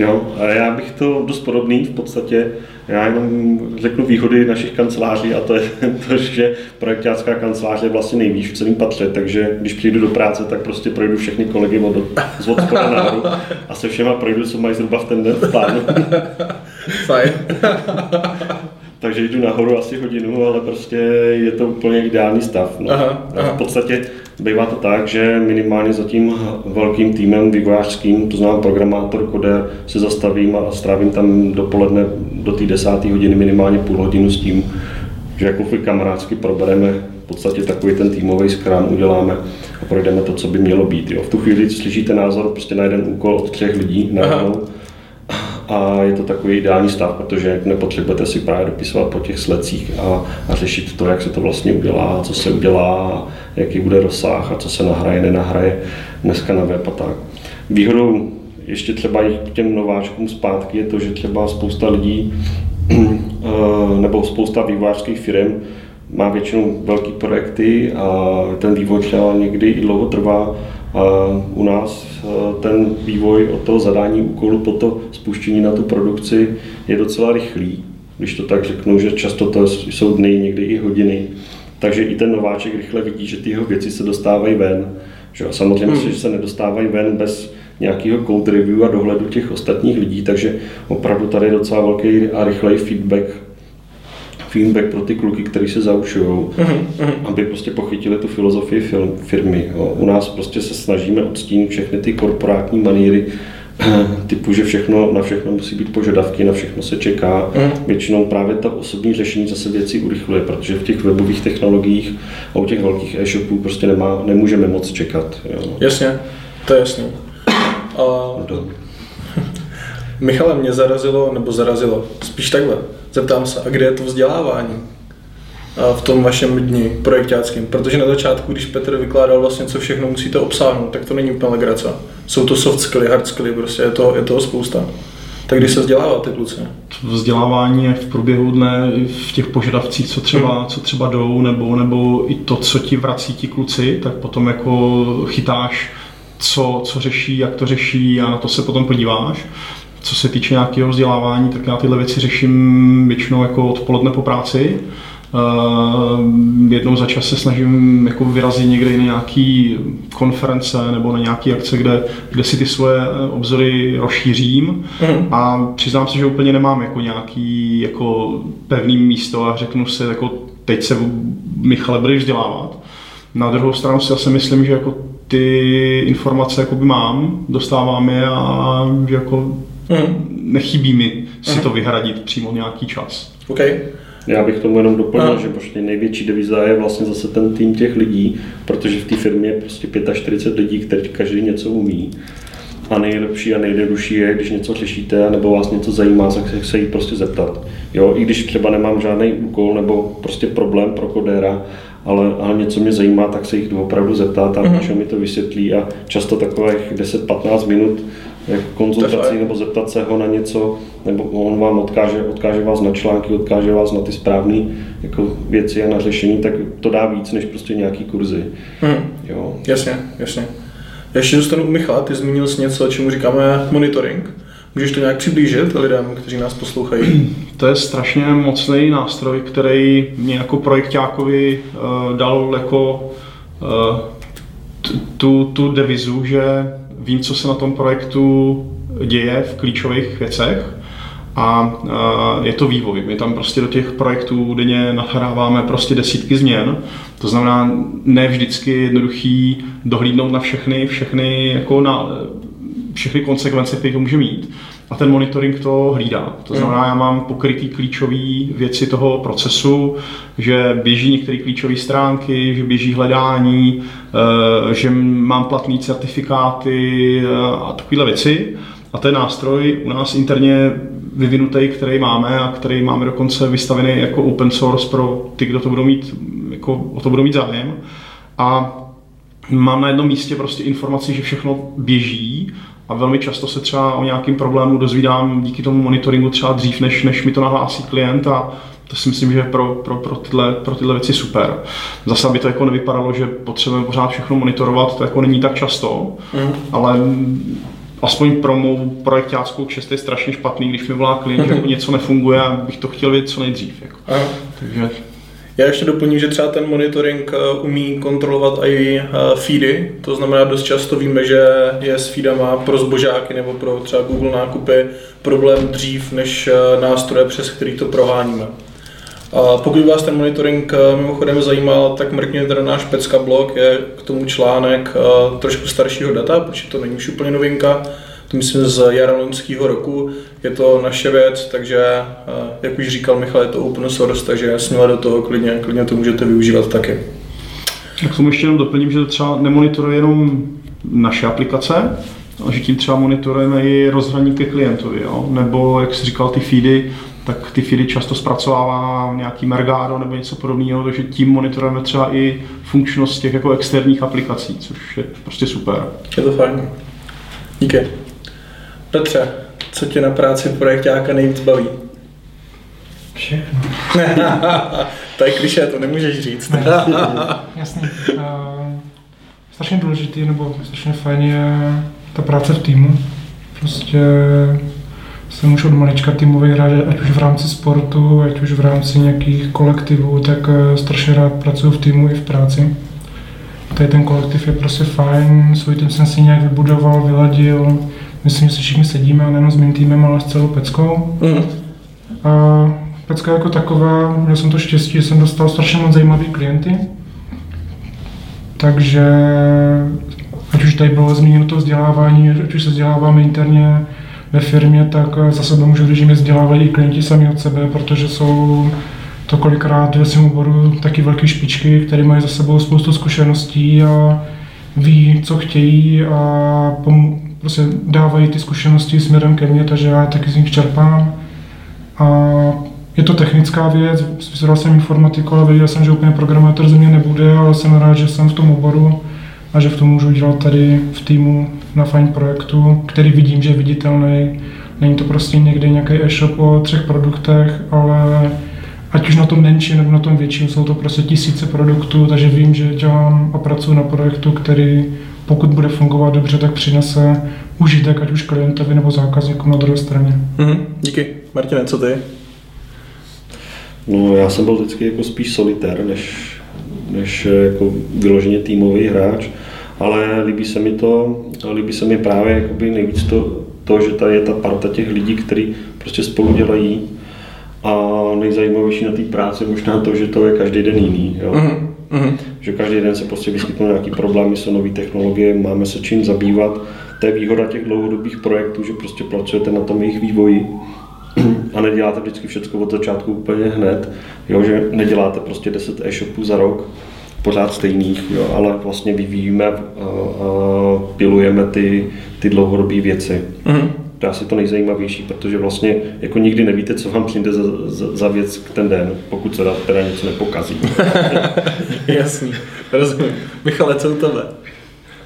Jo, a já bych to dost podobný v podstatě. Já jenom řeknu výhody našich kanceláří a to je [laughs] to, že projektácká kancelář je vlastně nejvíc v celém patře, takže když přijdu do práce, tak prostě projdu všechny kolegy od, z odspoda nahoru a se všema projdu, co mají zhruba v ten den v plánu. [laughs] Fajn. [laughs] takže jdu nahoru asi hodinu, ale prostě je to úplně ideální stav. No. Aha, aha. V podstatě bývá to tak, že minimálně za tím velkým týmem vývojářským, to znamená programátor, koder, se zastavím a strávím tam dopoledne do té desáté hodiny minimálně půl hodinu s tím, že jako kamarádsky probereme v podstatě takový ten týmový skrám uděláme a projdeme to, co by mělo být. Jo. V tu chvíli slyšíte názor prostě na jeden úkol od třech lidí najednou a je to takový ideální stav, protože nepotřebujete si právě dopisovat po těch slecích a, a řešit to, jak se to vlastně udělá, co se udělá, jaký bude rozsah a co se nahraje, nenahraje dneska na web a tak. Výhodou ještě třeba i k těm nováčkům zpátky je to, že třeba spousta lidí [clears throat] eh, nebo spousta vývojářských firm má většinou velké projekty a ten vývoj třeba někdy i dlouho trvá u nás eh, ten vývoj od toho zadání úkolu po to spuštění na tu produkci je docela rychlý, když to tak řeknu, že často to jsou dny, někdy i hodiny. Takže i ten nováček rychle vidí, že ty jeho věci se dostávají ven. Že samozřejmě, hmm. že se nedostávají ven bez nějakého code review a dohledu těch ostatních lidí, takže opravdu tady je docela velký a rychlej feedback feedback pro ty kluky, kteří se zaušují, uh-huh. aby prostě pochytili tu filozofii firmy. Jo. U nás prostě se snažíme odstínit všechny ty korporátní maníry, typu, že všechno, na všechno musí být požadavky, na všechno se čeká. Uh-huh. Většinou právě to osobní řešení zase věci urychluje, protože v těch webových technologiích a u těch velkých e-shopů prostě nemá, nemůžeme moc čekat. Jo. Jasně, to je jasný. A... [laughs] Michale, mě zarazilo, nebo zarazilo, spíš takhle. Zeptám se, a kde je to vzdělávání? v tom vašem dni projektáckém. Protože na začátku, když Petr vykládal vlastně, co všechno musíte obsáhnout, tak to není úplně legrace. Jsou to soft skilly, hard skilly, prostě je, to, je toho spousta. Tak když se vzděláváte, kluci? Vzdělávání je v průběhu dne v těch požadavcích, co třeba, hmm. co třeba jdou, nebo, nebo i to, co ti vrací ti kluci, tak potom jako chytáš, co, co řeší, jak to řeší a na to se potom podíváš. Co se týče nějakého vzdělávání, tak já tyhle věci řeším většinou jako odpoledne po práci. Uh, jednou za čas se snažím jako vyrazit někde na nějaký konference nebo na nějaké akce, kde, kde si ty svoje eh, obzory rozšířím mm. a přiznám se, že úplně nemám jako nějaký jako pevný místo a řeknu si jako teď se Michale budeš vzdělávat. Na druhou stranu si asi myslím, že jako ty informace jako by mám, dostávám je a že jako Mm. Nechybí mi si mm. to vyhradit přímo nějaký čas. Okay. Já bych tomu jenom doplnil, že prostě největší deviza je vlastně zase ten tým těch lidí, protože v té firmě je prostě 45 lidí, kteří každý něco umí. A nejlepší a nejjednodušší je, když něco řešíte nebo vás něco zajímá, tak se jí prostě zeptat. Jo, i když třeba nemám žádný úkol nebo prostě problém pro kodéra, ale, ale něco mě zajímá, tak se jich opravdu zeptat a mm-hmm. mi to vysvětlí a často takových 10-15 minut jako konzultací nebo zeptat se ho na něco, nebo on vám odkáže, odkáže vás na články, odkáže vás na ty správné jako věci a na řešení, tak to dá víc než prostě nějaký kurzy. Hmm. Jo. Jasně, jasně. Ještě zůstanu u Michala, ty zmínil jsi něco, čemu říkáme monitoring. Můžeš to nějak přiblížit lidem, kteří nás poslouchají? [clears throat] To je strašně mocný nástroj, který mě jako projektákovi uh, dal jako uh, tu, tu devizu, že vím, co se na tom projektu děje v klíčových věcech a je to vývoj. My tam prostě do těch projektů denně nahráváme prostě desítky změn. To znamená, ne vždycky je jednoduchý dohlídnout na všechny, všechny, jako na, všechny konsekvence, které to může mít a ten monitoring to hlídá. To znamená, já mám pokrytý klíčové věci toho procesu, že běží některé klíčové stránky, že běží hledání, eh, že mám platné certifikáty eh, a takovéhle věci. A ten nástroj u nás interně vyvinutý, který máme a který máme dokonce vystavený jako open source pro ty, kdo to budou mít, jako o to budou mít zájem. A mám na jednom místě prostě informaci, že všechno běží a velmi často se třeba o nějakým problému dozvídám díky tomu monitoringu třeba dřív, než, než mi to nahlásí klient a to si myslím, že je pro, pro, pro, tyhle, pro tyhle věci super. Zase by to jako nevypadalo, že potřebujeme pořád všechno monitorovat, to jako není tak často, mm. ale aspoň pro mou projektáckou čest je strašně špatný, když mi volá klient, že jako [laughs] něco nefunguje a bych to chtěl vědět co nejdřív. Jako. Takže já ještě doplním, že třeba ten monitoring eh, umí kontrolovat i eh, feedy, to znamená dost často víme, že je s feedama pro zbožáky nebo pro třeba Google nákupy problém dřív než eh, nástroje, přes který to proháníme. A pokud vás ten monitoring mimochodem zajímal, tak mrkněte na náš Pecka blog, je k tomu článek trošku staršího data, protože to není už úplně novinka, myslím z jara loňského roku. Je to naše věc, takže eh, jak už říkal Michal, je to open source, takže směle do toho klidně, klidně to můžete využívat taky. Tak tomu ještě jenom doplním, že to třeba nemonitoruje jenom naše aplikace, ale že tím třeba monitorujeme i rozhraní ke klientovi, jo? nebo jak jsi říkal, ty feedy, tak ty feedy často zpracovává nějaký Mergado nebo něco podobného, takže tím monitorujeme třeba i funkčnost těch jako externích aplikací, což je prostě super. Je to fajn. Díky. Petře, co tě na práci projektáka nejvíc baví? Všechno. [laughs] to je kliše, to nemůžeš říct. Ne, jasně. [laughs] Uh, strašně důležitý, nebo strašně fajn je ta práce v týmu. Prostě jsem už od malička týmový hráč, ať už v rámci sportu, ať už v rámci nějakých kolektivů, tak eh, strašně rád pracuji v týmu i v práci. Tady ten kolektiv je prostě fajn, svůj tým jsem si nějak vybudoval, vyladil, Myslím, že si všichni sedíme, nejenom s mým týmem, ale s celou Peckou. Mm. A Pecka jako taková, měl jsem to štěstí, že jsem dostal strašně moc zajímavý klienty. Takže ať už tady bylo zmíněno to vzdělávání, ať už se vzděláváme interně ve firmě, tak za sebe můžu říct, že mě vzdělávají i klienti sami od sebe, protože jsou to kolikrát ve svém oboru taky velké špičky, které mají za sebou spoustu zkušeností a ví, co chtějí a prostě dávají ty zkušenosti směrem ke mně, takže já taky z nich čerpám. A je to technická věc, vystudoval jsem informatiku, ale věděl jsem, že úplně programátor ze mě nebude, ale jsem rád, že jsem v tom oboru a že v tom můžu dělat tady v týmu na fajn projektu, který vidím, že je viditelný. Není to prostě někde nějaký e-shop o třech produktech, ale ať už na tom menším nebo na tom větším, jsou to prostě tisíce produktů, takže vím, že dělám a pracuji na projektu, který pokud bude fungovat dobře, tak přinese užitek ať už klientovi nebo zákazníkům na druhé straně. Mm-hmm. Díky. Martine, co ty? No, já jsem byl vždycky jako spíš solitér, než, než jako vyloženě týmový hráč, ale líbí se mi to, líbí se mi právě jakoby nejvíc to, to, že tady je ta parta těch lidí, kteří prostě spolu dělají a nejzajímavější na té práci možná to, že to je každý den jiný. Jo? Mm-hmm. Že každý den se prostě vyskytnou nějaký problémy, jsou nové technologie, máme se čím zabývat. To je výhoda těch dlouhodobých projektů, že prostě pracujete na tom jejich vývoji a neděláte vždycky všechno od začátku úplně hned, jo, že neděláte prostě 10 e-shopů za rok, pořád stejných, jo, ale vlastně vyvíjíme a, a pilujeme ty, ty dlouhodobé věci. Mm-hmm to je asi to nejzajímavější, protože vlastně jako nikdy nevíte, co vám přijde za, za, za věc k ten den, pokud se teda něco nepokazí. [laughs] Jasný, rozumím. Michale, co u tebe?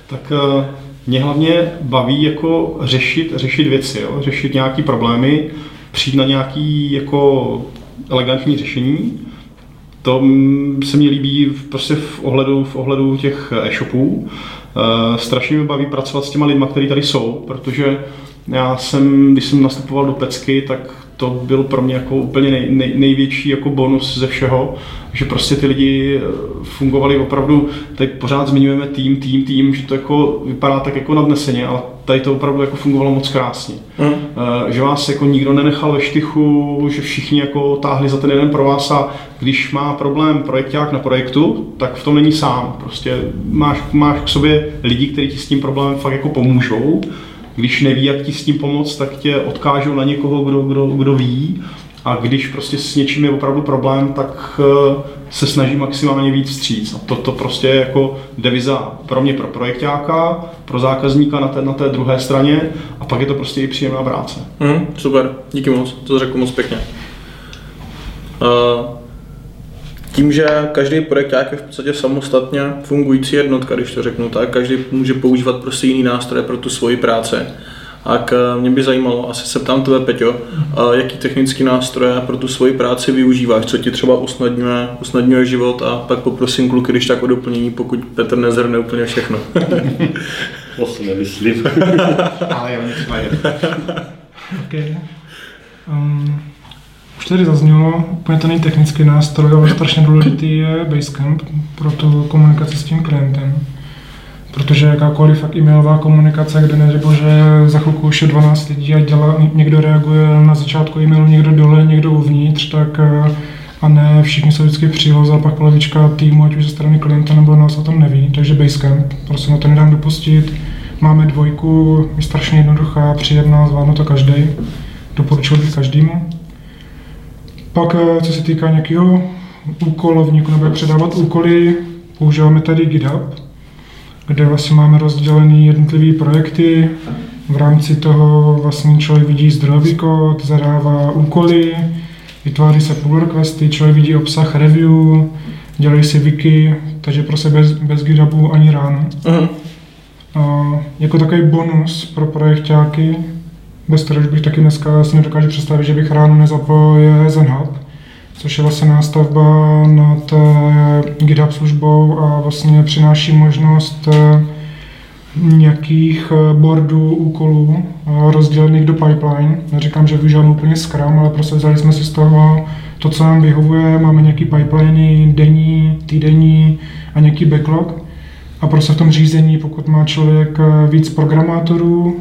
Tak uh, mě hlavně baví jako řešit, řešit věci, jo? řešit nějaký problémy, přijít na nějaký jako elegantní řešení. To se mi líbí v, prostě v ohledu, v ohledu těch e-shopů. Uh, strašně mi baví pracovat s těma lidma, kteří tady jsou, protože já jsem, když jsem nastupoval do Pecky, tak to byl pro mě jako úplně nej, nej, největší jako bonus ze všeho, že prostě ty lidi eh, fungovali opravdu, teď pořád zmiňujeme tým, tým, tým, že to jako vypadá tak jako nadneseně, ale tady to opravdu jako fungovalo moc krásně. Mm. Že vás jako nikdo nenechal ve štychu, že všichni jako táhli za ten jeden pro vás a když má problém projekták na projektu, tak v tom není sám. Prostě máš, máš k sobě lidi, kteří ti s tím problémem fakt jako pomůžou když neví, jak ti s tím pomoct, tak tě odkážou na někoho, kdo, kdo, kdo ví. A když prostě s něčím je opravdu problém, tak eh, se snaží maximálně víc vstříc. A to, to prostě je jako deviza pro mě, pro projektáka, pro zákazníka na té, na té druhé straně a pak je to prostě i příjemná práce. Mm, super, díky moc, to řekl moc pěkně. Uh, tím, že každý projekt je v podstatě samostatně fungující jednotka, když to řeknu tak, každý může používat prostě jiný nástroje pro tu svoji práci. Tak mě by zajímalo, asi se ptám tebe, Peťo, jaký technický nástroje pro tu svoji práci využíváš, co ti třeba usnadňuje, usnadňuje život a pak poprosím kluky, když tak o doplnění, pokud Petr nezhrne úplně všechno. [laughs] to si nemyslím. [laughs] Ale jo, třeba je. [laughs] okay. um, už tady zaznělo, úplně ten technický nástroj, ale [clears throat] strašně důležitý je Basecamp pro tu komunikaci s tím klientem. Protože jakákoliv fakt e-mailová komunikace, kde neřekl, že za chvilku už je 12 lidí a dělá, někdo reaguje na začátku e-mailu, někdo dole, někdo uvnitř, tak eh, a ne všichni jsou vždycky příloze a pak polovička týmu, ať už ze strany klienta nebo nás o tom neví. Takže Basecamp, prostě na to nedám dopustit. Máme dvojku, je strašně jednoduchá, příjemná, zvládnu to každý. Doporučil bych každému. Pak, eh, co se týká nějakého úkolovníku nebo předávat úkoly, používáme tady GitHub, kde vlastně máme rozdělené jednotlivé projekty. V rámci toho vlastně člověk vidí zdrojový kód, zadává úkoly, vytváří se pull requesty, člověk vidí obsah review, dělají si wiki, takže prostě bez, bez GitHubu ani rán. Uh-huh. A jako takový bonus pro projektáky, bez kterého bych taky dneska si nedokážu představit, že bych ráno nezapojil je ZenHub, což je vlastně nástavba nad GitHub službou a vlastně přináší možnost eh, nějakých eh, boardů, úkolů eh, rozdělených do pipeline. Neříkám, že využívám úplně Scrum, ale prostě vzali jsme si z toho to, co nám vyhovuje. Máme nějaký pipeliny denní, týdenní a nějaký backlog. A prostě v tom řízení, pokud má člověk víc programátorů,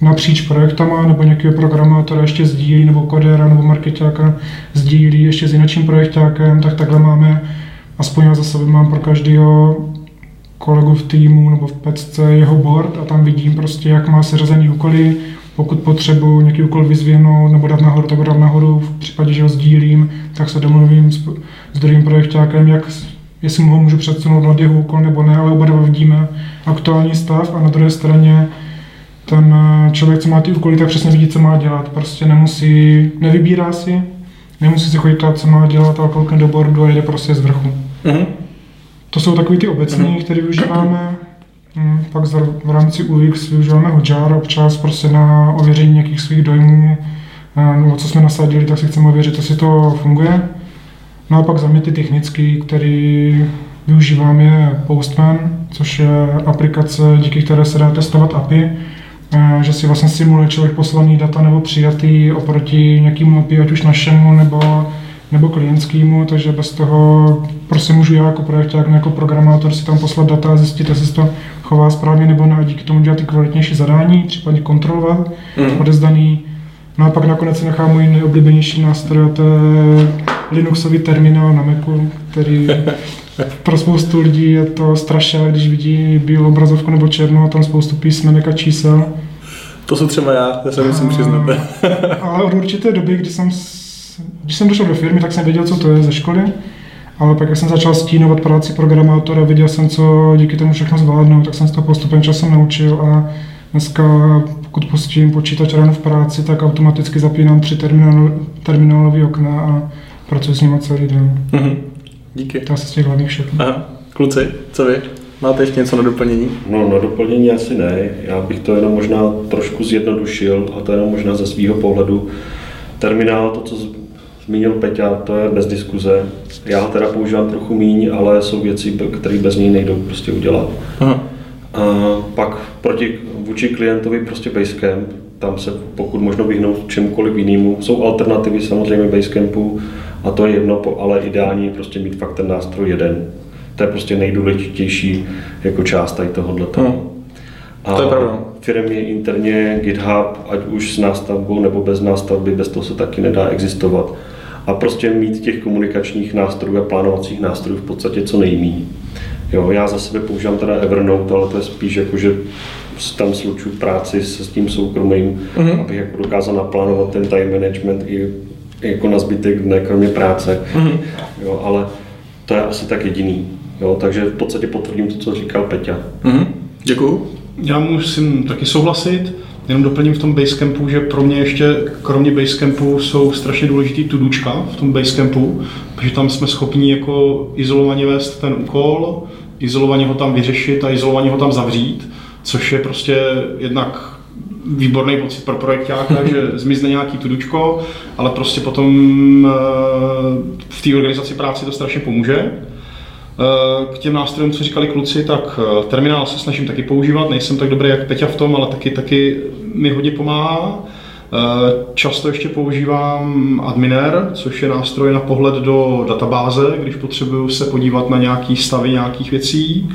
napříč projektama nebo nějakého programátora ještě sdílí, nebo kodéra nebo marketáka sdílí ještě s jiným projektákem, tak takhle máme, aspoň já za sebe mám pro každého kolegu v týmu nebo v pecce jeho board a tam vidím prostě, jak má seřazený úkoly, pokud potřebuji nějaký úkol vyzvěhnout nebo dát nahoru, tak ho dám nahoru, v případě, že ho sdílím, tak se domluvím s, s druhým projektákem, jak, jestli mu ho můžu předsunout na jeho úkol nebo ne, ale oba dva vidíme aktuální stav a na druhé straně ten eh, člověk, co má ty úkoly, tak přesně vidí, co má dělat. Prostě nemusí, nevybírá si, nemusí si chodit co má dělat, ale koukne do boardu a jde prostě z vrchu. Uh-huh. To jsou takový ty obecní, uh-huh. které využíváme. Hmm, pak v rámci UX využíváme Hotjar občas prostě na ověření nějakých svých dojmů, nebo co jsme nasadili, tak si chceme ověřit, jestli to funguje. No a pak za mě ty technické, který využívám je Postman, což je aplikace, díky které se dá testovat API, že si vlastně simuluje člověk poslaný data nebo přijatý oproti nějakému API, ať už našemu nebo, nebo klientskému, takže bez toho prostě můžu já jako projekták, jako programátor si tam poslat data a zjistit, jestli se to chová správně nebo ne, a díky tomu dělat ty kvalitnější zadání, případně kontrolovat mm. odezdaný. No a pak nakonec si nechám můj nejoblíbenější nástroj, a to je Linuxový terminál na Macu, který [laughs] pro spoustu lidí je to strašné, když vidí bílou obrazovku nebo černou a tam spoustu písmenek a čísel. To jsou třeba já, to se musím přiznat. ale od určité doby, kdy jsem, když jsem došel do firmy, tak jsem věděl, co to je ze školy. Ale pak, jak jsem začal stínovat práci programátora, viděl jsem, co díky tomu všechno zvládnu, tak jsem se to postupem časem naučil a dneska, pokud pustím počítač ráno v práci, tak automaticky zapínám tři terminál, terminálové okna a pracuji s nimi celý den. Mm-hmm. Díky. To asi z těch hlavních všechno. Aha. Kluci, co vy? Máte ještě něco na doplnění? No, na doplnění asi ne. Já bych to jenom možná trošku zjednodušil, a to jenom možná ze svého pohledu. Terminál, to, co zmínil Peťa, to je bez diskuze. Já ho teda používám trochu míň, ale jsou věci, které bez něj nejdou prostě udělat. Aha. A pak proti vůči klientovi prostě Basecamp, tam se pokud možno vyhnout čemukoliv jinému. Jsou alternativy samozřejmě Basecampu, a to je jedno, ale ideální je prostě mít fakt ten nástroj jeden. To je prostě nejdůležitější jako část tady tohohle. Hmm. A to je pravda. Firmě interně GitHub, ať už s nástavbou nebo bez nástavby, bez toho se taky nedá existovat. A prostě mít těch komunikačních nástrojů a plánovacích nástrojů v podstatě co nejmí. Jo, já za sebe používám teda Evernote, ale to je spíš jako, že tam sluču práci se s tím soukromým, mm-hmm. abych jako dokázal naplánovat ten time management i jako na zbytek dne, kromě práce. Mm-hmm. Jo, ale To je asi tak jediný. Jo, takže v podstatě potvrdím to, co říkal Peťa. Mm-hmm. Děkuju. Já musím taky souhlasit. Jenom doplním v tom Basecampu, že pro mě ještě, kromě Basecampu, jsou strašně důležitý tudučka v tom Basecampu, protože tam jsme schopni jako izolovaně vést ten úkol, izolovaně ho tam vyřešit a izolovaně ho tam zavřít, což je prostě jednak výborný pocit pro projektáka, [laughs] že zmizne nějaký tudučko, ale prostě potom eh, v té organizaci práce to strašně pomůže. Eh, k těm nástrojům, co říkali kluci, tak eh, terminál se snažím taky používat, nejsem tak dobrý jak Peťa v tom, ale taky, taky mi hodně pomáhá. Často ještě používám Adminer, což je nástroj na pohled do databáze, když potřebuju se podívat na nějaký stavy nějakých věcí.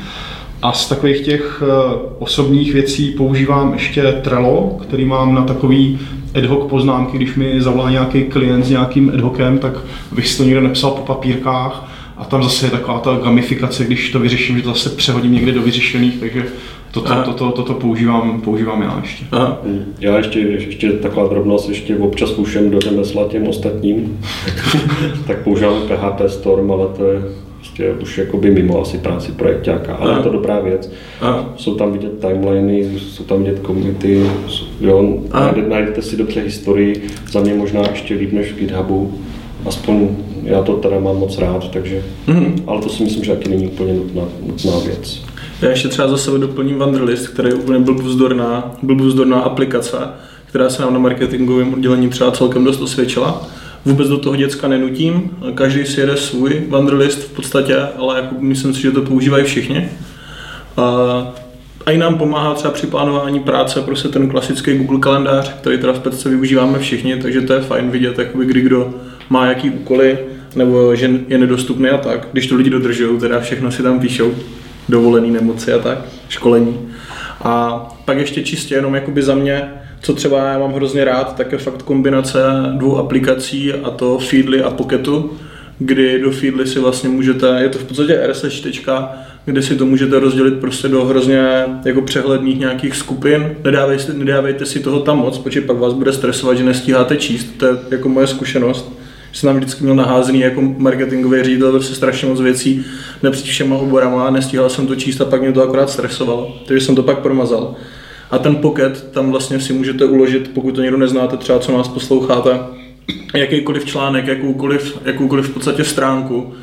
A z takových těch eh, osobních věcí používám ještě Trello, který mám na takový ad hoc poznámky, když mi zavolá nějaký klient s nějakým ad hocem, tak bych si to někde nepsal po papírkách. A tam zase je taková ta gamifikace, když to vyřeším, že to zase přehodím někde do vyřešených, takže toto, toto, toto, toto používám, používám já ještě. Aha. Já ještě, ještě taková drobnost, ještě občas půjšem do řemesla těm ostatním, [laughs] tak používám PHP Storm, ale to je prostě už jakoby mimo asi práci projektáka, ale je to dobrá věc. Aha. Jsou tam vidět timeliny, jsou tam vidět komunity, jo, najdete, najdete si dobře historii, za mě možná ještě líp než v GitHubu, aspoň já to teda mám moc rád, takže, mm-hmm. ale to si myslím, že taky není úplně nutná, nutná věc. Já ještě třeba za sebe doplním Wanderlist, který je úplně blbůzdorná, blbůzdorná aplikace, která se nám na marketingovém oddělení třeba celkem dost osvědčila vůbec do toho děcka nenutím, každý si jede svůj Wanderlist v podstatě, ale jako myslím si, že to používají všichni. A i nám pomáhá třeba při plánování práce prostě ten klasický Google kalendář, který teda v Petce využíváme všichni, takže to je fajn vidět, jakoby kdy kdo má jaký úkoly, nebo že je nedostupný a tak, když to lidi dodržují, teda všechno si tam píšou, dovolený nemoci a tak, školení. A pak ještě čistě jenom jakoby za mě, co třeba já mám hrozně rád, tak je fakt kombinace dvou aplikací a to Feedly a Pocketu, kdy do Feedly si vlastně můžete, je to v podstatě RSS čtečka, kde si to můžete rozdělit prostě do hrozně jako přehledných nějakých skupin. Nedávejte, nedávejte si toho tam moc, protože pak vás bude stresovat, že nestíháte číst. To je jako moje zkušenost. Jsem tam vždycky měl naházený jako marketingový ředitel prostě strašně moc věcí napříč všema oborama nestíhal jsem to číst a pak mě to akorát stresovalo. Takže jsem to pak promazal. A ten pocket tam vlastně si můžete uložit, pokud to někdo neznáte, třeba co nás posloucháte, jakýkoliv článek, jakoukoliv, jakoukoliv v podstatě stránku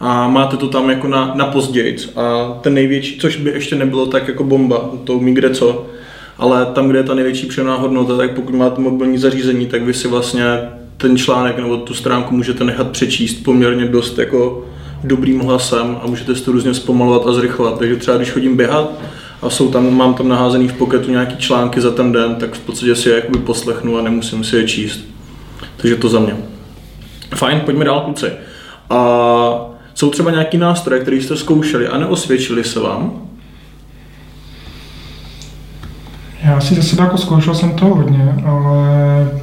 a máte to tam jako na, na pozdějc. A ten největší, což by ještě nebylo tak jako bomba, to umí kde co, ale tam, kde je ta největší přená hodnota, tak pokud máte mobilní zařízení, tak vy si vlastně ten článek nebo tu stránku můžete nechat přečíst poměrně dost jako dobrým hlasem a můžete si to různě zpomalovat a zrychlovat. Takže třeba když chodím běhat, a jsou tam, mám tam naházený v poketu nějaký články za ten den, tak v podstatě si je jakoby poslechnu a nemusím si je číst. Takže to za mě. Fajn, pojďme dál kluci. A jsou třeba nějaký nástroje, které jste zkoušeli a neosvědčili se vám? Já si za sebe jako zkoušel jsem to hodně, ale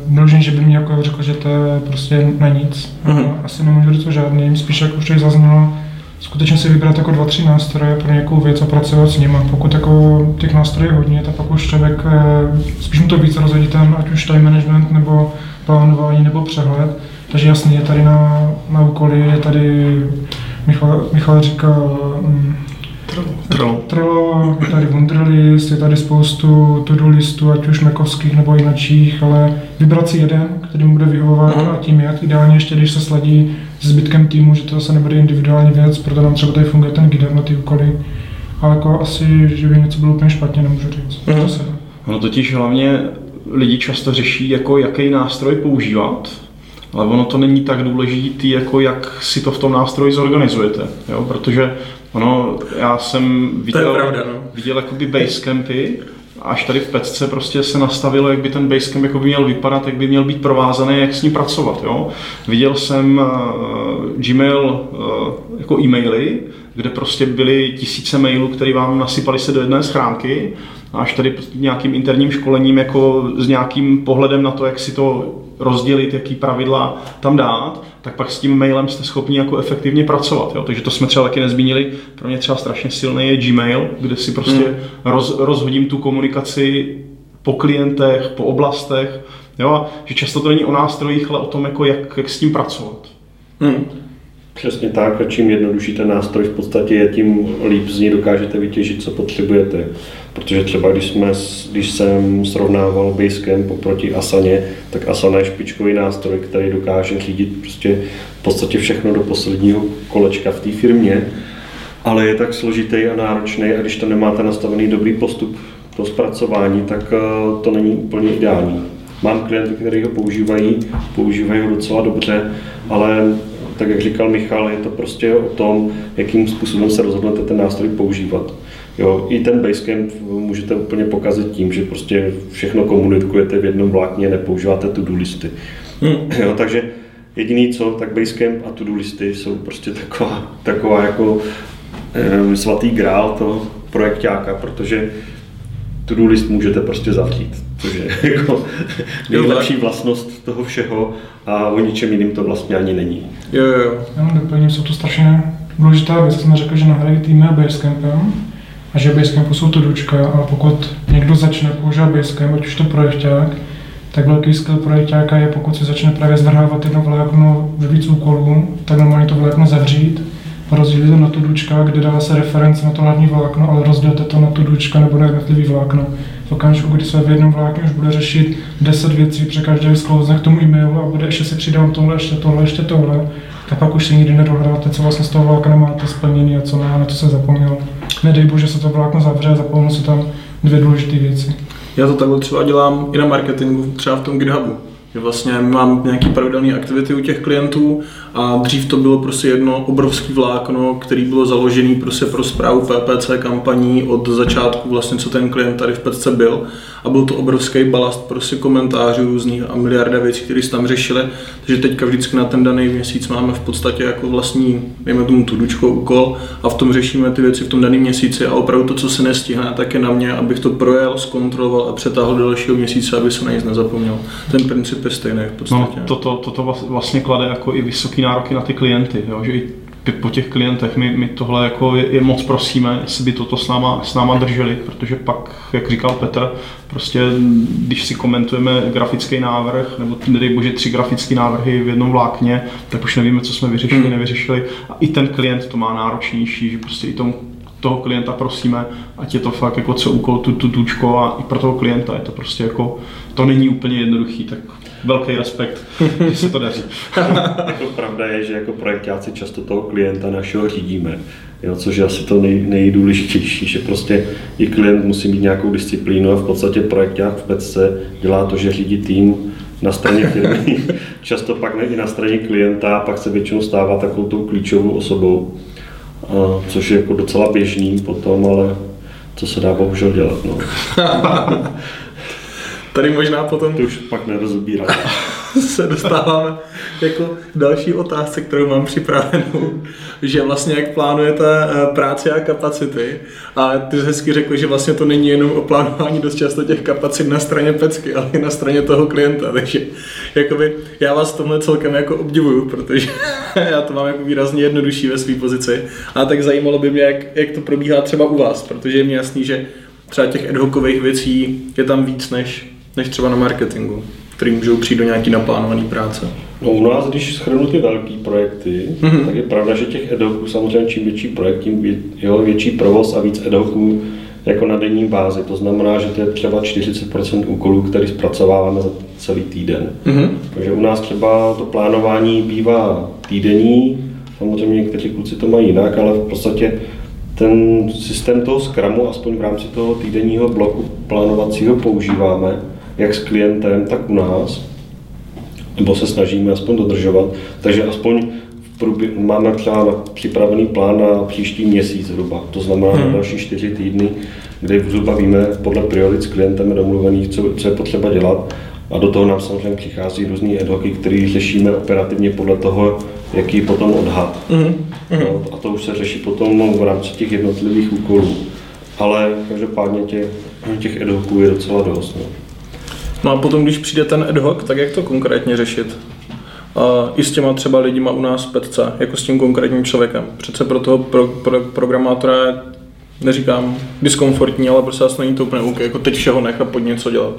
neložím, že by mi jako řekl, že to je prostě na nic. Mm-hmm. Asi nemůžu říct o žádným, spíš jak už tady zaznělo, skutečně si vybrat jako dva, tři nástroje pro nějakou věc a pracovat s nimi. Pokud jako těch nástrojů je hodně, tak pak už člověk eh, spíš mu to víc rozhodí ten, ať už time management nebo plánování nebo přehled. Takže jasně je tady na, na úkoly, je tady, Michal, Michal říkal, um, Trello. Trello, je tady Wunderlist, je tady spoustu to-do listů, ať už mekovských nebo jinakších, ale vybrat si jeden, který mu bude vyhovovat uh-huh. a tím jak ideálně ještě, když se sladí zbytkem týmu, že to zase nebude individuální věc, proto nám třeba tady funguje ten GitHub na ty úkoly. Ale jako asi, že by něco bylo úplně špatně, nemůžu říct. Se... Ono totiž hlavně lidi často řeší, jako jaký nástroj používat, ale ono to není tak důležité, jako jak si to v tom nástroji zorganizujete, jo? protože ono, já jsem viděl, pravda, no. viděl jakoby basecampy, až tady v pecce prostě se nastavilo, jak by ten Basecamp jako by měl vypadat, jak by měl být provázaný, jak s ním pracovat. Jo? Viděl jsem uh, Gmail uh, jako e-maily, kde prostě byly tisíce mailů, které vám nasypaly se do jedné schránky a až tady nějakým interním školením jako s nějakým pohledem na to, jak si to rozdělit, jaký pravidla tam dát, tak pak s tím mailem jste schopni jako efektivně pracovat. Jo? Takže to jsme třeba taky nezmínili. Pro mě třeba strašně silný je Gmail, kde si prostě hmm. roz, rozhodím tu komunikaci po klientech, po oblastech. Jo? A že často to není o nástrojích, ale o tom, jako jak, jak s tím pracovat. Hmm. Přesně tak, a čím jednodušší ten nástroj v podstatě je, tím líp z ní dokážete vytěžit, co potřebujete. Protože třeba když, jsme, když jsem srovnával Basecamp oproti Asaně, tak Asana je špičkový nástroj, který dokáže řídit prostě v podstatě všechno do posledního kolečka v té firmě, ale je tak složitý a náročný a když to nemáte nastavený dobrý postup pro zpracování, tak eh, to není úplně ideální. Mám klienty, kteří ho používají, používají ho docela dobře, ale tak jak říkal Michal, je to prostě o tom, jakým způsobem se rozhodnete ten nástroj používat. Jo, I ten Basecamp můžete úplně pokazit tím, že prostě všechno komunikujete v jednom vlákně, nepoužíváte to-do listy. Hmm. Jo, takže jediný co, tak Basecamp a to-do listy jsou prostě taková, taková jako svatý grál toho projektáka, protože to-do list můžete prostě zavřít, což je [laughs] jako nejlepší vlastnost toho všeho a o ničem jiným to vlastně ani není. Jo, jo. Jenom doplním, jsou to strašně důležitá věc, jsme řekli, že nahradí týmy Basecampem a že Basecampu jsou to dučka a pokud někdo začne používat Basecamp, ať už to projekták, tak velký skill projektáka je, pokud se začne právě zvrhávat jedno vlákno ve víc úkolů, tak normálně to vlákno zavřít, rozdělit to na tu dučka, kde dá se reference na to hlavní vlákno, ale rozdělte to na tu dučka nebo na jednotlivý vlákno. V okamžiku, kdy se v jednom vlákně už bude řešit 10 věcí, při každé sklouzne k tomu e-mailu a bude ještě si přidám tohle, ještě tohle, ještě tohle, tak pak už si nikdy nedohráte, co vlastně z toho vlákna máte splněný a co ne, na to se zapomněl. Nedej bože se to vlákno zavře a zapomenu se tam dvě důležité věci. Já to takhle třeba dělám i na marketingu, třeba v tom GitHubu. Že vlastně mám nějaký pravidelné aktivity u těch klientů a dřív to bylo prostě jedno obrovský vlákno, který bylo založený prostě pro zprávu PPC kampaní od začátku vlastně, co ten klient tady v PC byl. A byl to obrovský balast prostě komentářů různých a miliarda věcí, které tam řešili, takže teďka vždycky na ten daný měsíc máme v podstatě jako vlastní, dejme tomu tu dučkou úkol a v tom řešíme ty věci v tom daném měsíci. A opravdu to, co se nestihne, tak je na mě, abych to projel, zkontroloval a přetáhl do dalšího měsíce, aby se na nic nezapomněl. Ten princip je stejný v podstatě. No, toto, toto vlastně klade jako i vysoký nároky na ty klienty, jo? že i po těch klientech my, my tohle jako je, je moc prosíme, jestli by toto s náma, s náma drželi, protože pak, jak říkal Petr, prostě když si komentujeme grafický návrh, nebo nedej bože tři grafické návrhy v jednom vlákně, tak už nevíme, co jsme vyřešili, hmm. nevyřešili. A i ten klient to má náročnější, že prostě i tomu toho klienta prosíme, ať je to fakt jako co úkol tu, tu tučko a i pro toho klienta je to prostě jako, to není úplně jednoduchý, tak velký respekt, že se to daří. [laughs] jako pravda je, že jako projektáci často toho klienta našeho řídíme, jo, což je asi to nej, nejdůležitější, že prostě i klient musí mít nějakou disciplínu a v podstatě projekták v Petce dělá to, že řídí tým na straně firmy, [laughs] často pak ne i na straně klienta, pak se většinou stává takovou tou klíčovou osobou, a, což je jako docela běžný potom, ale co se dá bohužel dělat. No. [laughs] Tady možná potom... To už pak nerozbírá. [laughs] se dostáváme jako další otázce, kterou mám připravenou, že vlastně jak plánujete eh, práci a kapacity. A ty jsi hezky řekl, že vlastně to není jenom o plánování dost často těch kapacit na straně pecky, ale i na straně toho klienta, takže jakoby já vás tomhle celkem jako obdivuju, protože [laughs] já to mám jako výrazně jednodušší ve své pozici. A tak zajímalo by mě, jak, jak to probíhá třeba u vás, protože je mi jasný, že třeba těch ad hocových věcí je tam víc než než třeba na marketingu, který můžou přijít do nějaký naplánované práce. No u nás, když schrnu ty velké projekty, mm-hmm. tak je pravda, že těch edoků samozřejmě čím větší projekt, tím jeho větší provoz a víc edoků jako na denní bázi. To znamená, že to je třeba 40% úkolů, který zpracováváme za celý týden. Mm-hmm. Takže u nás třeba to plánování bývá týdenní, samozřejmě někteří kluci to mají jinak, ale v podstatě ten systém toho Scrumu, aspoň v rámci toho týdenního bloku plánovacího používáme jak s klientem, tak u nás, nebo se snažíme aspoň dodržovat. Takže aspoň v průbě, máme třeba připravený plán na příští měsíc zhruba, to znamená hmm. na další čtyři týdny, kde zhruba víme podle priorit s klientem domluvených, co, co je potřeba dělat. A do toho nám samozřejmě přichází různý ad hoc, který řešíme operativně podle toho, jaký je potom odhad. Mm-hmm. No, a to už se řeší potom v rámci těch jednotlivých úkolů. Ale každopádně těch, těch ad hoců je docela dost. No. No a potom, když přijde ten ad hoc, tak jak to konkrétně řešit? A i s těma třeba lidima u nás Petce, jako s tím konkrétním člověkem. Přece pro toho pro, pro, programátora je, neříkám diskomfortní, ale prostě asi není to úplně OK, jako teď všeho nechat pod něco dělat.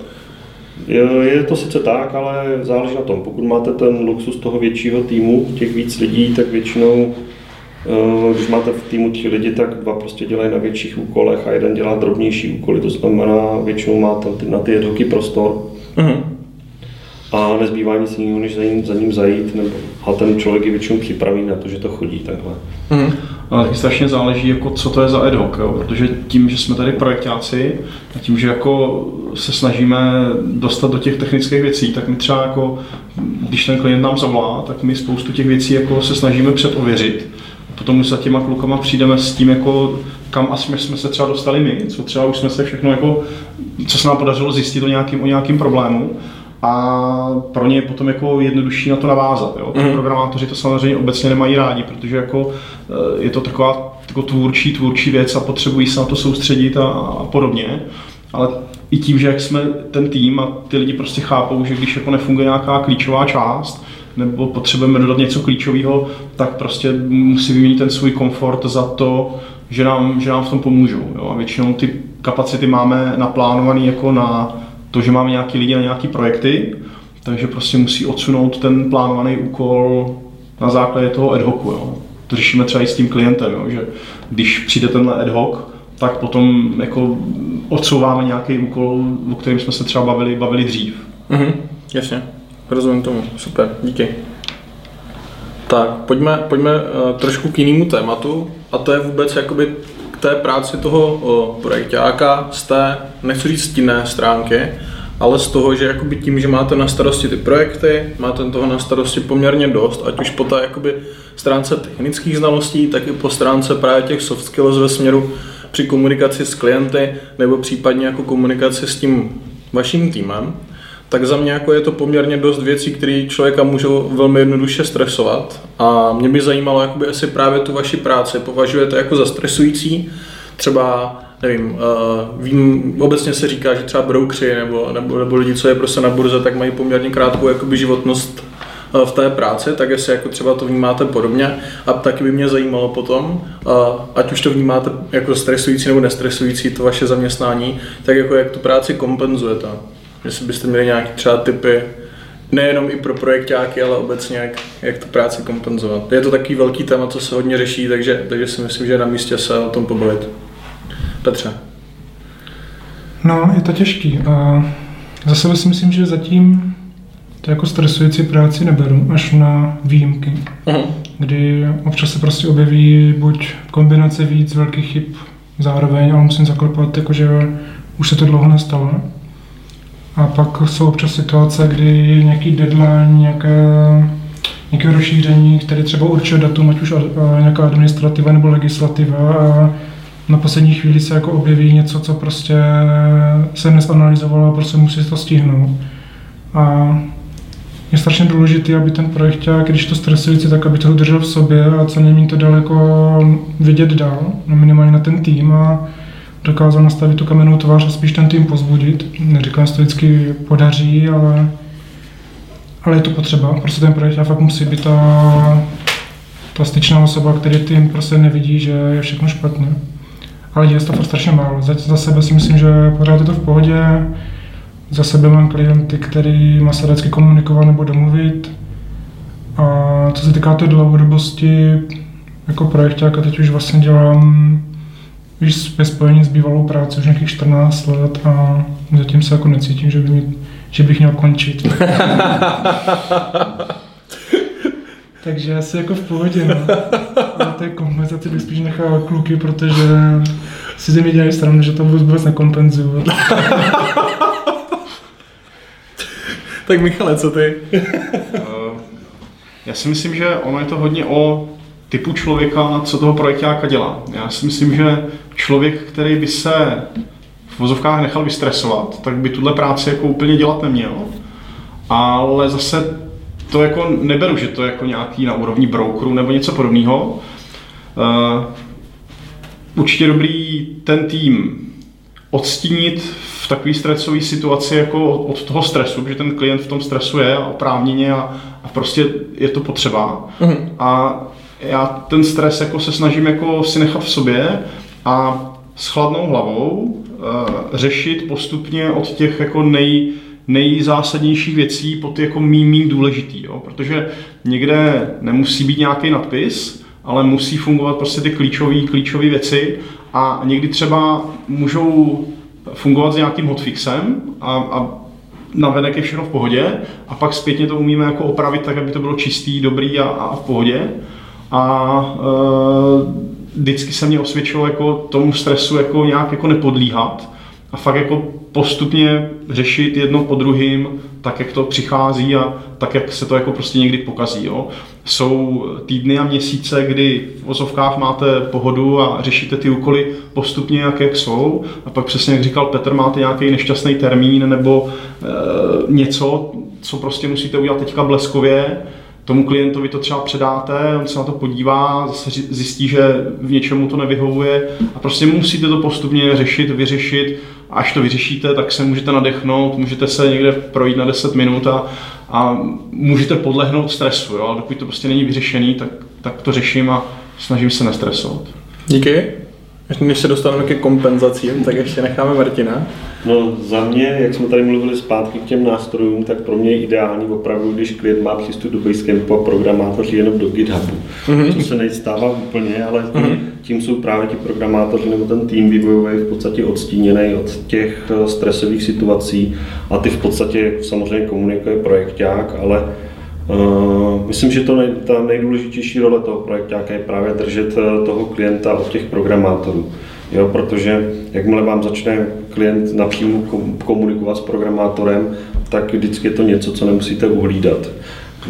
Je, je to sice tak, ale záleží na tom. Pokud máte ten luxus toho většího týmu, těch víc lidí, tak většinou, když máte v týmu tři lidi, tak dva prostě dělají na větších úkolech a jeden dělá drobnější úkoly. To znamená, většinou máte na ty ad prostor. Uh-huh a nezbývá nic jiného, než za ním, za ním zajít, nebo, a ten člověk je většinou připraví na to, že to chodí takhle. Mm. Ale taky strašně záleží, jako co to je za ad hoc, jo? protože tím, že jsme tady projektáci a tím, že jako se snažíme dostat do těch technických věcí, tak my třeba jako, když ten klient nám zavolá, tak my spoustu těch věcí jako se snažíme předověřit. Potom za těma klukama přijdeme s tím, jako, kam asi jsme se třeba dostali my, co třeba už jsme se všechno jako, co se nám podařilo zjistit o nějakým, o nějakým problému a pro ně je potom jako jednodušší na to navázat. Jo. Mm. Programátoři to samozřejmě obecně nemají rádi, protože jako eh, je to taková jako tvůrčí, tvůrčí věc a potřebují se na to soustředit a, a podobně. Ale i tím, že jak jsme ten tým a ty lidi prostě chápou, že když jako nefunguje nějaká klíčová část, nebo potřebujeme dodat něco klíčového, tak prostě musí vyměnit ten svůj komfort za to, že nám, že nám v tom pomůžou. Jo. A většinou ty kapacity máme naplánované jako na to, že máme nějaký lidi na nějaký projekty, takže prostě musí odsunout ten plánovaný úkol na základě toho ad hocu. Jo. To řešíme třeba i s tím klientem, jo, že když přijde tenhle ad hoc, tak potom jako odsouváme nějaký úkol, o kterém jsme se třeba bavili, bavili dřív. Mhm, jasně, rozumím tomu, super, díky. Tak, pojďme, pojďme uh, trošku k jinému tématu a to je vůbec jakoby k té práci toho uh, projektáka z té, nechci říct stinné stránky, ale z toho, že jakoby tím, že máte na starosti ty projekty, máte toho na starosti poměrně dost, ať už po té jakoby stránce technických znalostí, tak i po stránce právě těch soft skills ve směru při komunikaci s klienty nebo případně jako komunikaci s tím vaším týmem, tak za mě jako je to poměrně dost věcí, které člověka můžou velmi jednoduše stresovat. A mě by zajímalo, jakoby, jestli právě tu vaši práci považujete jako za stresující, třeba nevím, uh, vím, obecně se říká, že třeba broukři nebo, nebo, nebo lidi, co je prostě na burze, tak mají poměrně krátkou jakoby, životnost uh, v té práci, tak jestli jako třeba to vnímáte podobně. A taky by mě zajímalo potom, uh, ať už to vnímáte jako stresující nebo nestresující to vaše zaměstnání, tak jako jak tu práci kompenzujete. Jestli byste měli nějaké třeba typy, nejenom i pro projektáky, ale obecně jak, jak tu práci kompenzovat. Je to takový velký téma, co se hodně řeší, takže, takže si myslím, že je na místě se o tom pobavit. Petře. No, je to těžký. A za sebe si myslím, že zatím to jako stresující práci neberu, až na výjimky, uh-huh. kdy občas se prostě objeví buď kombinace víc velkých chyb zároveň, ale musím zaklepat, jakože už se to dlouho nestalo. A pak jsou občas situace, kdy nějaký deadline, nějaké, nějaké rozšíření, které třeba určuje datum, ať už nějaká administrativa nebo legislativa, a na poslední chvíli se jako objeví něco, co prostě se nesanalizovalo a prostě musí to stihnout. A je strašně důležité, aby ten projekt, když to stresující, tak aby to udržel v sobě a co nejméně to daleko vidět dál, no minimálně na ten tým a dokázal nastavit tu kamennou tvář a spíš ten tým pozbudit. Neříkám, že to vždycky podaří, ale, ale je to potřeba. Prostě ten projekt fakt musí být ta, ta styčná osoba, který tým prostě nevidí, že je všechno špatně ale se to fakt strašně málo. Za, za sebe si myslím, že pořád je to v pohodě. Za sebe mám klienty, který má se vždycky komunikovat nebo domluvit. A co se týká té dlouhodobosti, jako projekták, a teď už vlastně dělám víš, ve spojení s bývalou práci už nějakých 14 let a zatím se jako necítím, že, by mě, že bych měl končit. [laughs] Takže asi jako v pohodě, no. Ale té kompenzaci bych spíš nechal kluky, protože si ze mě dělají stranu, že to vůbec nekompenzuju. tak Michale, co ty? Eh, já si myslím, že ono je to hodně o typu člověka, co toho projektáka dělá. Já si myslím, že člověk, který by se v vozovkách nechal vystresovat, tak by tuhle práci jako úplně dělat neměl. Ale zase to jako neberu, že to je jako nějaký na úrovni brokeru nebo něco podobného. Uh, určitě dobrý ten tým odstínit v takové stresové situaci jako od toho stresu, že ten klient v tom stresu je a oprávněně a, a prostě je to potřeba. Mm. A já ten stres jako se snažím jako si nechat v sobě a s chladnou hlavou uh, řešit postupně od těch jako nej, nejzásadnějších věcí pod jako mým, mým důležitý, jo? protože někde nemusí být nějaký nadpis, ale musí fungovat prostě ty klíčové klíčové věci a někdy třeba můžou fungovat s nějakým hotfixem a, a navenek je všechno v pohodě a pak zpětně to umíme jako opravit tak, aby to bylo čistý, dobrý a, a v pohodě. A e, vždycky se mě osvědčilo jako tomu stresu jako nějak jako nepodlíhat a fakt jako postupně řešit jedno po druhým, tak jak to přichází a tak jak se to jako prostě někdy pokazí. Jo. Jsou týdny a měsíce, kdy v ozovkách máte pohodu a řešíte ty úkoly postupně, jak, jak jsou. A pak přesně, jak říkal Petr, máte nějaký nešťastný termín nebo e, něco, co prostě musíte udělat teďka bleskově tomu klientovi to třeba předáte, on se na to podívá, zase zjistí, že v něčemu to nevyhovuje a prostě musíte to postupně řešit, vyřešit. Až to vyřešíte, tak se můžete nadechnout, můžete se někde projít na 10 minut a, a můžete podlehnout stresu, jo? ale dokud to prostě není vyřešený, tak, tak to řeším a snažím se nestresovat. Díky. Než se dostaneme ke kompenzacím, tak ještě necháme Martina. No za mě, jak jsme tady mluvili zpátky k těm nástrojům, tak pro mě je ideální opravdu, když klient má přístup do Basecampu a programátoři jenom do GitHubu. Mm-hmm. To se nejstává úplně, ale mm-hmm. tím jsou právě ti programátoři nebo ten tým vývojový v podstatě odstíněný od těch eh, stresových situací a ty v podstatě samozřejmě komunikuje projekták, ale Uh, myslím, že to nej, ta nejdůležitější role toho projektáka je právě držet eh, toho klienta od těch programátorů. Jo, protože jakmile vám začne klient napřímo komunikovat s programátorem, tak vždycky je to něco, co nemusíte uhlídat.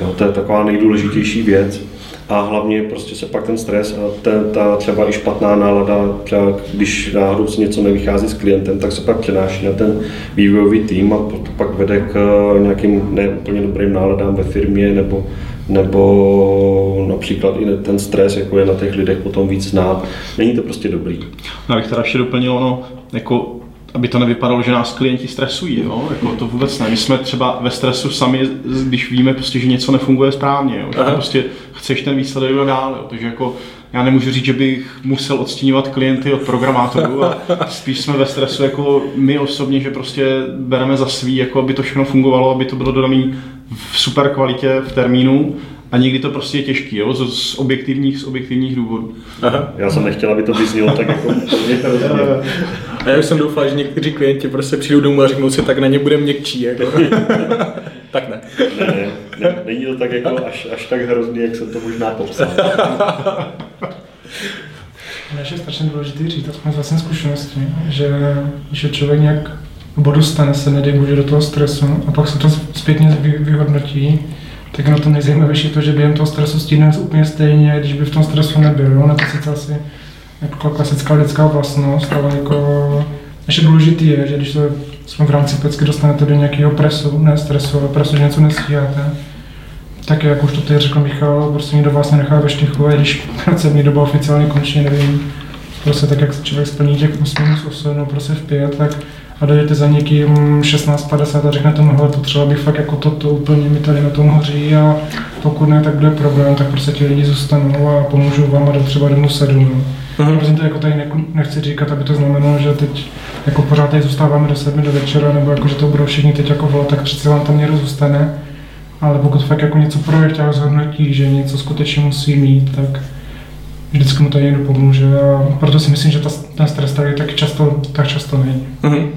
Jo, to je taková nejdůležitější věc. A hlavně prostě se pak ten stres a ten, ta třeba i špatná nálada, třeba když náhodou si něco nevychází s klientem, tak se pak přenáší na ten vývojový tým a to pak vede k eh, nějakým neúplně dobrým náladám ve firmě nebo nebo například i ten stres, jako je na těch lidech potom víc znát. Není to prostě dobrý. No, abych teda ještě doplnil, ono, jako aby to nevypadalo, že nás klienti stresují, jo? Jako to vůbec ne. My jsme třeba ve stresu sami, když víme, prostě, že něco nefunguje správně, jo? že prostě chceš ten výsledek dál, jo? takže jako já nemůžu říct, že bych musel odstíňovat klienty od programátorů a spíš jsme ve stresu jako my osobně, že prostě bereme za svý, jako aby to všechno fungovalo, aby to bylo dodané v super kvalitě, v termínu a někdy to prostě je těžký, jo, z, z objektivních, z objektivních důvodů. Aha. Já jsem nechtěl, aby to vyznělo tak jako [laughs] [laughs] A já už jsem doufal, že někteří klienti prostě přijdou domů a řeknou si, tak na ně budeme měkčí. Jako. [laughs] tak ne. ne, ne, ne. Není to tak jako až, až tak hrozný, jak jsem to možná popsal. Než je strašně důležité říct, aspoň z vlastní zkušenosti, že, že člověk nějak bodu stane se, nedej bože, do toho stresu a pak se to zpětně vyhodnotí, tak na to nejzajímavější to, že během toho stresu stíne úplně stejně, když by v tom stresu nebyl. Na to sice asi jako klasická lidská vlastnost, ale jako ještě důležitý je, že když jsme v rámci pecky dostanete do nějakého presu, ne stresu, ale presu, že něco nestíháte, tak jak už to tady řekl Michal, prostě nikdo vás nenechá ve štychu, a když [laughs] pracovní doba oficiálně končí, nevím, prostě tak, jak člověk splní těch 8 minus 8, no prostě v 5, tak a dojdete za někým 16.50 a řeknete mu, hele, potřeba bych fakt jako toto, úplně mi tady na tom hoří a pokud ne, tak bude problém, tak prostě ti lidi zůstanou a pomůžou vám a do třeba domů 7. No. Prostě to jako tady nechci říkat, aby to znamenalo, že teď jako pořád tady zůstáváme do 7 do večera, nebo jako, že to budou všichni teď jako volat, tak přece vám tam někdo zůstane. Ale pokud fakt jako něco projekt a rozhodnutí, že něco skutečně musí mít, tak vždycky mu to někdo pomůže a proto si myslím, že ta, ten stres tady tak často, tak často není. Uh-huh.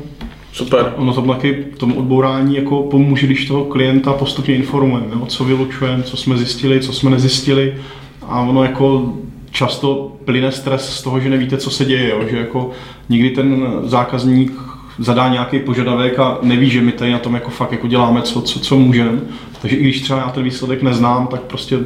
Super. Ono to taky tomu odbourání jako pomůže, když toho klienta postupně informujeme, co vylučujeme, co jsme zjistili, co jsme nezjistili. A ono jako často plyne stres z toho, že nevíte, co se děje, jo? že jako někdy ten zákazník zadá nějaký požadavek a neví, že my tady na tom jako fakt jako děláme, co, co, co můžeme. Takže i když třeba já ten výsledek neznám, tak prostě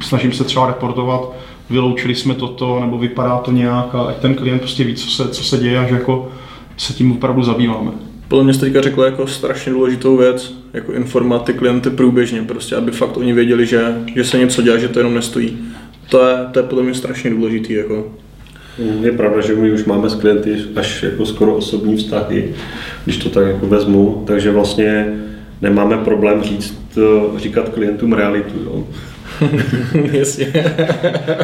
snažím se třeba reportovat, vyloučili jsme toto, nebo vypadá to nějak a ať ten klient prostě ví, co se, co se děje a že jako se tím opravdu zabýváme. Podle mě jste teďka řekl jako strašně důležitou věc, jako informovat ty klienty průběžně, prostě aby fakt oni věděli, že, že se něco dělá, že to jenom nestojí. To je, to je podle mě strašně důležitý. Jako. Mm, je pravda, že my už máme s klienty až jako skoro osobní vztahy, když to tak jako vezmu, takže vlastně nemáme problém říct, říkat klientům realitu. Jo. [laughs] Jasně.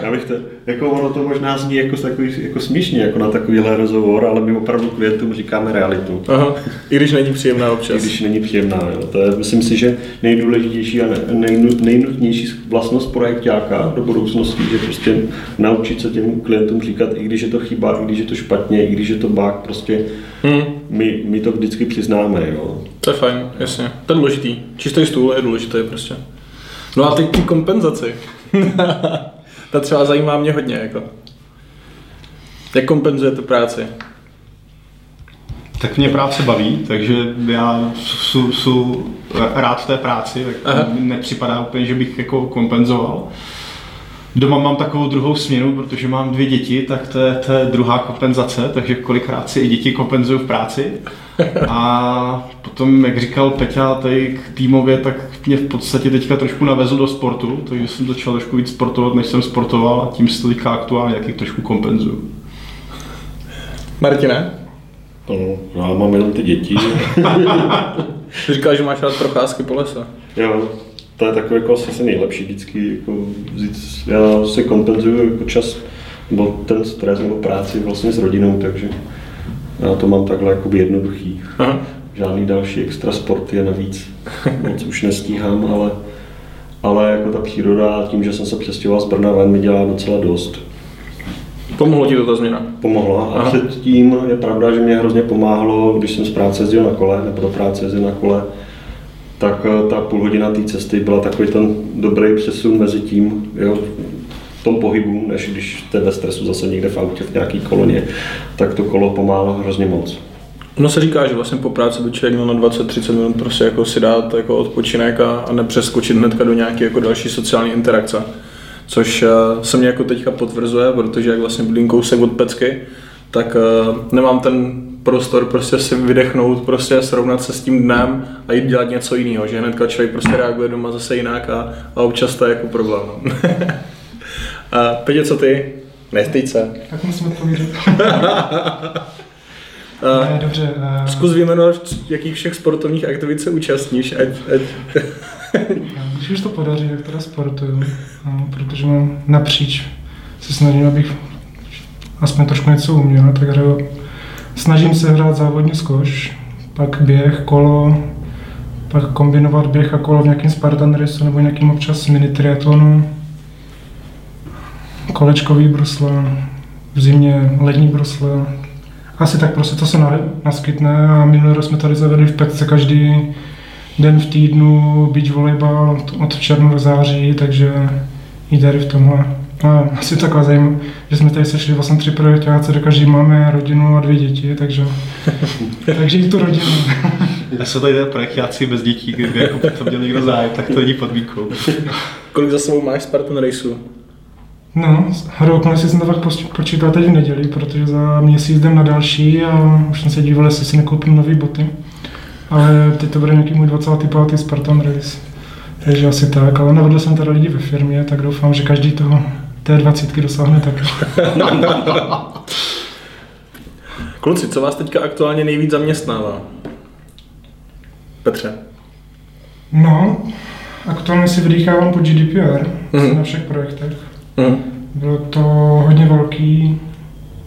Já bych to, jako ono to možná zní jako, takový, jako směšně, jako na takovýhle rozhovor, ale my opravdu klientům říkáme realitu. Aha, i když není příjemná občas. I když není příjemná. Jo. To je, myslím si, že nejdůležitější a nejnutnější vlastnost projektáka do budoucnosti, že prostě naučit se těm klientům říkat, i když je to chyba, i když je to špatně, i když je to bug, prostě hmm. my, my to vždycky přiznáme. Jo. To je fajn, jasně. To je důležitý. Čistý stůl je důležitý prostě. No a teď ty kompenzaci. [laughs] Ta třeba zajímá mě hodně, jako. Jak kompenzujete práci? Tak mě práce baví, takže já jsou rád v té práci, tak Aha. nepřipadá úplně, že bych jako kompenzoval. Doma mám takovou druhou směnu, protože mám dvě děti, tak to je, to je druhá kompenzace, takže kolikrát si i děti kompenzují v práci. A potom, jak říkal Peťa tady k týmově, tak mě v podstatě teďka trošku navezl do sportu, takže jsem začal trošku víc sportovat, než jsem sportoval a tím se to teďka aktuálně jaký trošku kompenzuju. Martine? No, já mám jenom ty děti. [laughs] Ty říkal, že máš rád procházky po lese. Jo, to je takové jako asi nejlepší vždycky, jako vzít, já si kompenzuju jako čas, nebo ten stres nebo práci vlastně s rodinou, takže já to mám takhle jako jednoduchý. Aha. Žádný další extra sporty je navíc. Moc už nestíhám, ale, ale jako ta příroda tím, že jsem se přestěhoval z Brna ven, mi dělá docela dost. Pomohlo ti to ta změna? Pomohla a Aha. předtím je pravda, že mě hrozně pomáhalo, když jsem z práce jezdil na kole, nebo do práce jezdil na kole, tak eh, ta půl hodina té cesty byla takový ten dobrý přesun mezi tím, jo, v tom pohybu, než když jste ve stresu zase někde v autě v nějaký koloně, tak to kolo pomáhalo hrozně moc. No se říká, že vlastně po práci by člověk měl na 20-30 minut prostě jako si dát jako odpočinek a, a nepřeskočit hnedka do nějaké jako další sociální interakce. Což uh, se mě jako teďka potvrzuje, protože jak vlastně bydlím kousek od pecky, tak uh, nemám ten prostor prostě si vydechnout, prostě srovnat se s tím dnem a jít dělat něco jiného, že hnedka člověk prostě reaguje doma zase jinak a, a občas to je jako problém. [laughs] A Petě, co ty? Nestýď se. Tak musím odpovědět. [laughs] ne, dobře. Uh... Zkus vyjmenovat, jakých všech sportovních aktivit se účastníš, ať, ať... [laughs] Když už to podaří, tak teda sportuju, no, protože mám napříč, se snažím, abych aspoň trošku něco uměl, tak hraju Snažím se hrát závodní skoš, pak běh, kolo, pak kombinovat běh a kolo v nějakém Spartan Race nebo nějakým občas mini triatlonu, kolečkový brusle, v zimě lední brusle. Asi tak prostě to se naskytne a minulý rok jsme tady zavedli v Petce každý den v týdnu beach volejbal od června do září, takže i tady v tomhle. No, asi taková zajímavé, že jsme tady sešli vlastně tři projektáci, kde každý máme rodinu a dvě děti, takže, [laughs] takže i tu rodinu. [laughs] Já jsou tady projektáci bez dětí, kdyby jako to měl někdo zájem, tak to není podmínkou. [laughs] Kolik za sebou máš Spartan Raceů? No, hodou si jsem to fakt počítal teď v neděli, protože za měsíc jdem na další a už jsem se díval, jestli si nekoupím nové boty. Ale teď to bude nějaký můj 25. Spartan Race. Takže asi tak, ale navedl jsem teda lidi ve firmě, tak doufám, že každý toho té dvacítky dosáhne tak. Kluci, co vás teďka aktuálně nejvíc zaměstnává? Petře. No, aktuálně si vydýchávám po GDPR mm. na všech projektech. Mm. Bylo to hodně velký,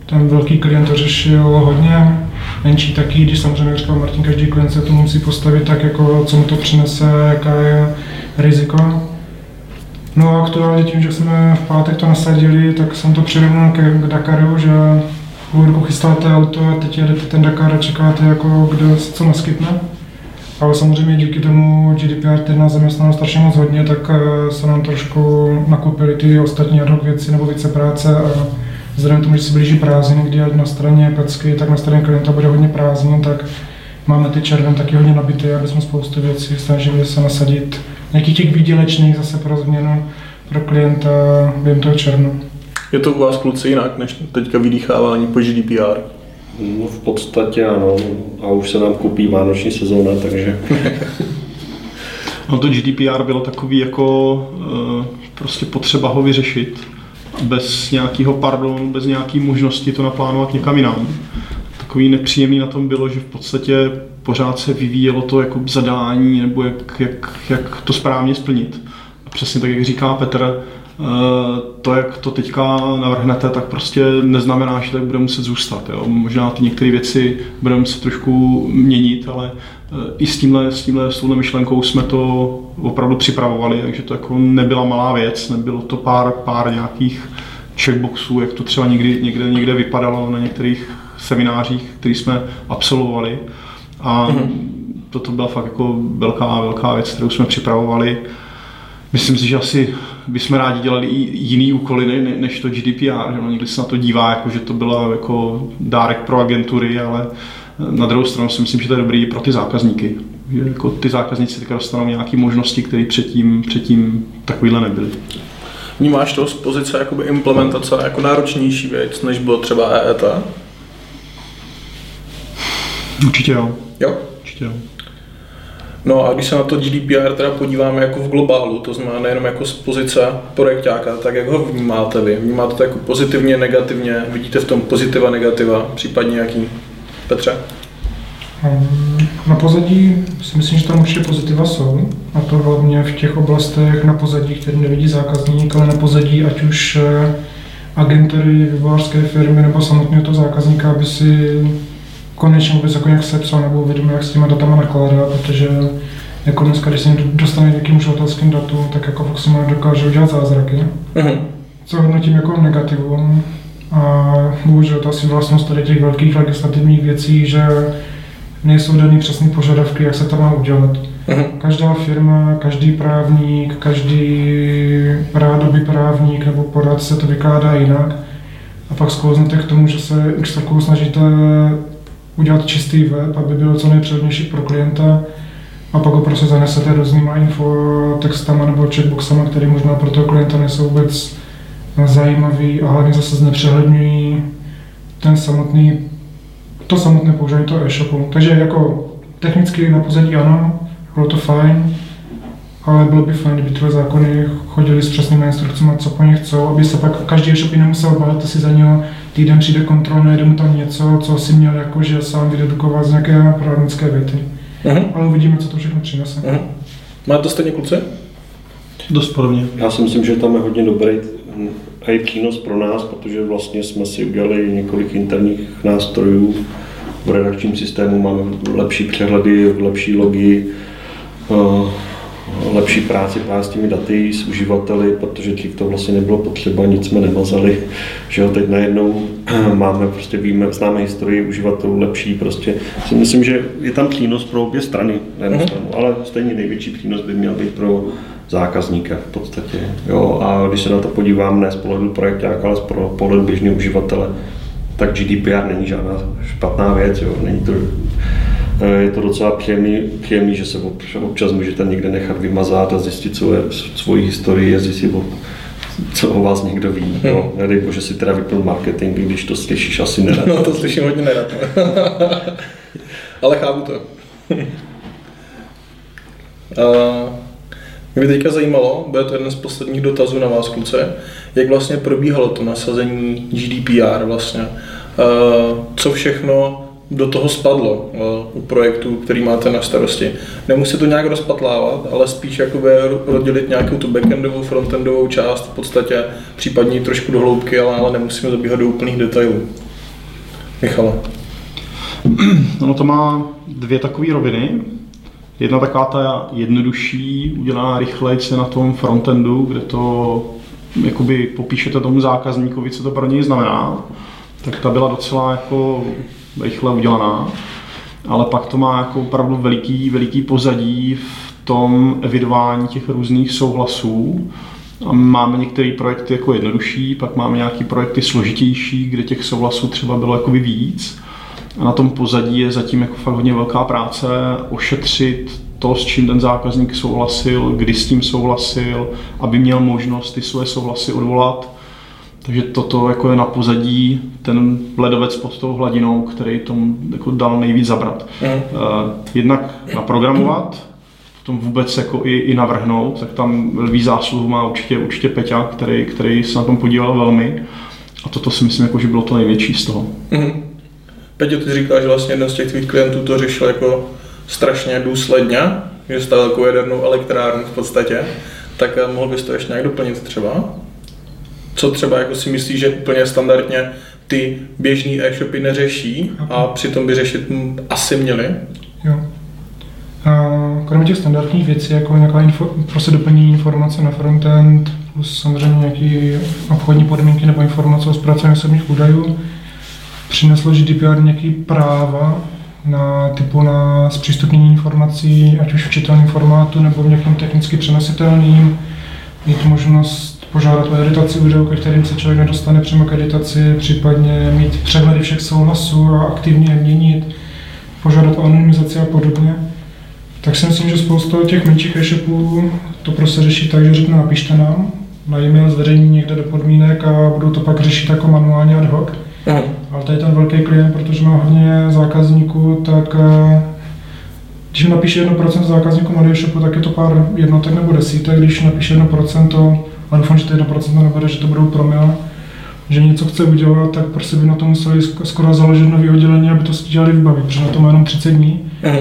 ten velký klient to řešil hodně, menší taky, když samozřejmě, říkal Martin, každý klient se to musí postavit tak, jako co mu to přinese, jaká je riziko. No a aktuálně tím, že jsme v pátek to nasadili, tak jsem to přirovnal k Dakaru, že půl roku chystáte auto a teď jedete ten Dakar a čekáte, jako kdo co naskytne. Ale samozřejmě díky tomu GDPR teď nás zaměstnalo strašně moc hodně, tak eh, se nám trošku nakupili ty ostatní ad věci nebo více práce a vzhledem k tomu, že se blíží prázdniny, kdy na straně Pecky, tak na straně klienta bude hodně prázdnin, tak máme ty červen taky hodně nabité, aby jsme spoustu věcí snažili se nasadit nějakých těch výdělečných zase pro změnu pro klienta během toho června. Je to u vás kluci jinak než teďka vydýchávání po GDPR? No v podstatě ano, a už se nám kupí vánoční sezóna, takže... [laughs] no to GDPR bylo takový jako eh, prostě potřeba ho vyřešit bez nějakého pardonu, bez nějaké možnosti to naplánovat někam jinam. Takový nepříjemný na tom bylo, že v podstatě pořád se vyvíjelo to jako zadání nebo jak, jak, jak to správně splnit přesně tak, jak říká Petr, eh, to, jak to teďka navrhnete, tak prostě neznamená, že tak bude muset zůstat. Jo? Možná ty některé věci budeme muset trošku měnit, ale eh, i s tímhle, s tímhle, s myšlenkou jsme to opravdu připravovali, takže to jako nebyla malá věc, nebylo to pár, pár nějakých checkboxů, jak to třeba někdy, někde, někde vypadalo na některých seminářích, které jsme absolvovali. A mm-hmm. toto byla fakt jako velká, velká věc, kterou jsme připravovali. Myslím si, že asi bychom rádi dělali i jiný úkoly ne, než to GDPR, že no, někdy se na to dívá, jako, že to byla jako dárek pro agentury, ale na druhou stranu si myslím, že to je dobrý pro ty zákazníky. Že jako ty zákazníci teďka dostanou nějaké možnosti, které předtím, předtím takovýhle nebyly. Vnímáš to z pozice jakoby implementace jako náročnější věc, než bylo třeba EET? Určitě jo. Jo? Určitě jo. No a když se na to GDPR teda podíváme jako v globálu, to znamená nejenom jako z pozice projektáka, tak jak ho vnímáte vy? Vnímáte to jako pozitivně, negativně? Vidíte v tom pozitiva, negativa, případně jaký? Petře? Ehm, na pozadí si myslím, že tam určitě pozitiva jsou, a to hlavně v těch oblastech na pozadí, který nevidí zákazník, ale na pozadí ať už eh, agentury, vývojářské firmy nebo samotného toho zákazníka, aby si konečně vůbec jako nějak sepsal nebo uvědomil, jak s těma datama nakládá, protože jako dneska, když se dostane k nějakým uživatelským datům, tak jako fakt se dokáže udělat zázraky. Uh-huh. Co hodnotím jako negativum. A bohužel to asi vlastnost tady těch velkých legislativních věcí, že nejsou daný přesné požadavky, jak se to má udělat. Uh-huh. Každá firma, každý právník, každý rádoby právník nebo poradce to vykládá jinak. A pak sklouznete k tomu, že se x snažíte udělat čistý web, aby byl co nejpřehlednější pro klienta a pak ho prostě zanesete různýma infotextama nebo checkboxama, které možná pro toho klienta nejsou vůbec zajímavý a hlavně zase znepřehledňují ten samotný, to samotné používání toho e-shopu. Takže jako technicky na pozadí ano, bylo to fajn, ale bylo by fajn, kdyby tvoje zákony chodili s přesnými instrukcemi, co po nich chcou, aby se pak každý e-shop nemusel bát, si za něho týden přijde kontrol, najde mu tam něco, co si měl jako, že sám vydedukoval z nějaké právnické věty. Uh-huh. Ale uvidíme, co to všechno přinese. Uh-huh. Má to stejně kluci? Dost podobně. Já si myslím, že tam je hodně dobrý a i přínos pro nás, protože vlastně jsme si udělali několik interních nástrojů v redakčním systému, máme lepší přehledy, lepší logy, eh, lepší práci právě s těmi daty, s uživateli, protože dřív to vlastně nebylo potřeba, nic jsme nemazali, že jo, teď najednou [clears throat] máme, prostě víme, známe historii uživatelů lepší, prostě si myslím, že je tam přínos pro obě strany, na jednu uh-huh. stranu, ale stejně největší přínos by měl být pro zákazníka v podstatě, jo, a když se na to podívám ne z pohledu projektáka, ale z pohledu běžného uživatele, tak GDPR není žádná špatná věc, jo, není to je to docela příjemný, příjemný že se občas můžete někde nechat vymazat a zjistit svoje, svoji historii a zjistit, co o vás někdo ví. Hmm. No, nedej bože si teda vypnul marketing, když to slyšíš asi nerad. [laughs] No to slyším hodně nerad. [laughs] Ale chápu to. [laughs] Uh, mě by teďka zajímalo, bude to jeden z posledních dotazů na vás, kluce, jak vlastně probíhalo to nasazení GDPR vlastně. Uh, co všechno do toho spadlo u projektu, který máte na starosti. Nemusí to nějak rozpatlávat, ale spíš jakoby rozdělit nějakou tu backendovou, frontendovou část v podstatě, případně trošku do hloubky, ale, ale nemusíme zabíhat do úplných detailů. Michale. [clears throat] Ono to má dvě takové roviny. Jedna taková ta jednodušší, udělaná rychleji na tom frontendu, kde to jakoby popíšete tomu zákazníkovi, co to pro něj znamená, tak ta byla docela jako rychle udělaná, ale pak to má jako opravdu veliký, veliký pozadí v tom evidování těch různých souhlasů. A máme některé projekty jako jednodušší, pak máme nějaké projekty složitější, kde těch souhlasů třeba bylo jako víc. A na tom pozadí je zatím jako fakt hodně velká práce ošetřit to, s čím ten zákazník souhlasil, kdy s tím souhlasil, aby měl možnost ty své souhlasy odvolat takže toto jako je na pozadí ten ledovec pod tou hladinou, který tomu jako dal nejvíc zabrat. Mm. Uh, jednak naprogramovat, tom vůbec jako i, i navrhnout, tak tam velký zásluhu má určitě, určitě Peťa, který, který se na tom podíval velmi. A toto si myslím, jako, že bylo to největší z toho. Mm. Peťo, ty říkáš, že vlastně jeden z těch tvých klientů to řešil jako strašně důsledně, že stál jako jadernou elektrárnu v podstatě. tak eh, mohl bys to ještě nějak doplnit třeba? Co třeba jako si myslíš, že úplně standardně ty běžný e-shopy neřeší a přitom by řešit asi měli? Jo. A kromě těch standardních věcí, jako nějaká info, prostě doplnění informace na frontend, plus samozřejmě nějaké obchodní podmínky nebo informace o zpracování osobních údajů, přineslo GDPR nějaký práva na typu na zpřístupnění informací, ať už v čitelném formátu nebo v nějakém technicky přenositelným, mít možnost požádat o editaci údajů, ke kterým se člověk nedostane přímo k editaci, případně mít přehledy všech souhlasů a aktivně je měnit, požádat o anonymizaci a podobně. Tak si myslím, že spousta těch menších e-shopů to prostě řeší tak, že řekne napište nám, na e-mail zveřejní někde do podmínek a budou to pak řešit jako manuálně ad hoc. Mm. Ale tady ten velký klient, protože má hodně zákazníků, tak eh, když napíše 1% zákazníků na e-shopu, tak je to pár jednotek nebo desítek, když napíše 1%, a doufám, že to 1% nebude, že to budou promile, že něco chce udělat, tak prostě by na to museli skoro založit nový oddělení, aby to dělali vybavit, protože na to má jenom 30 dní. Mm.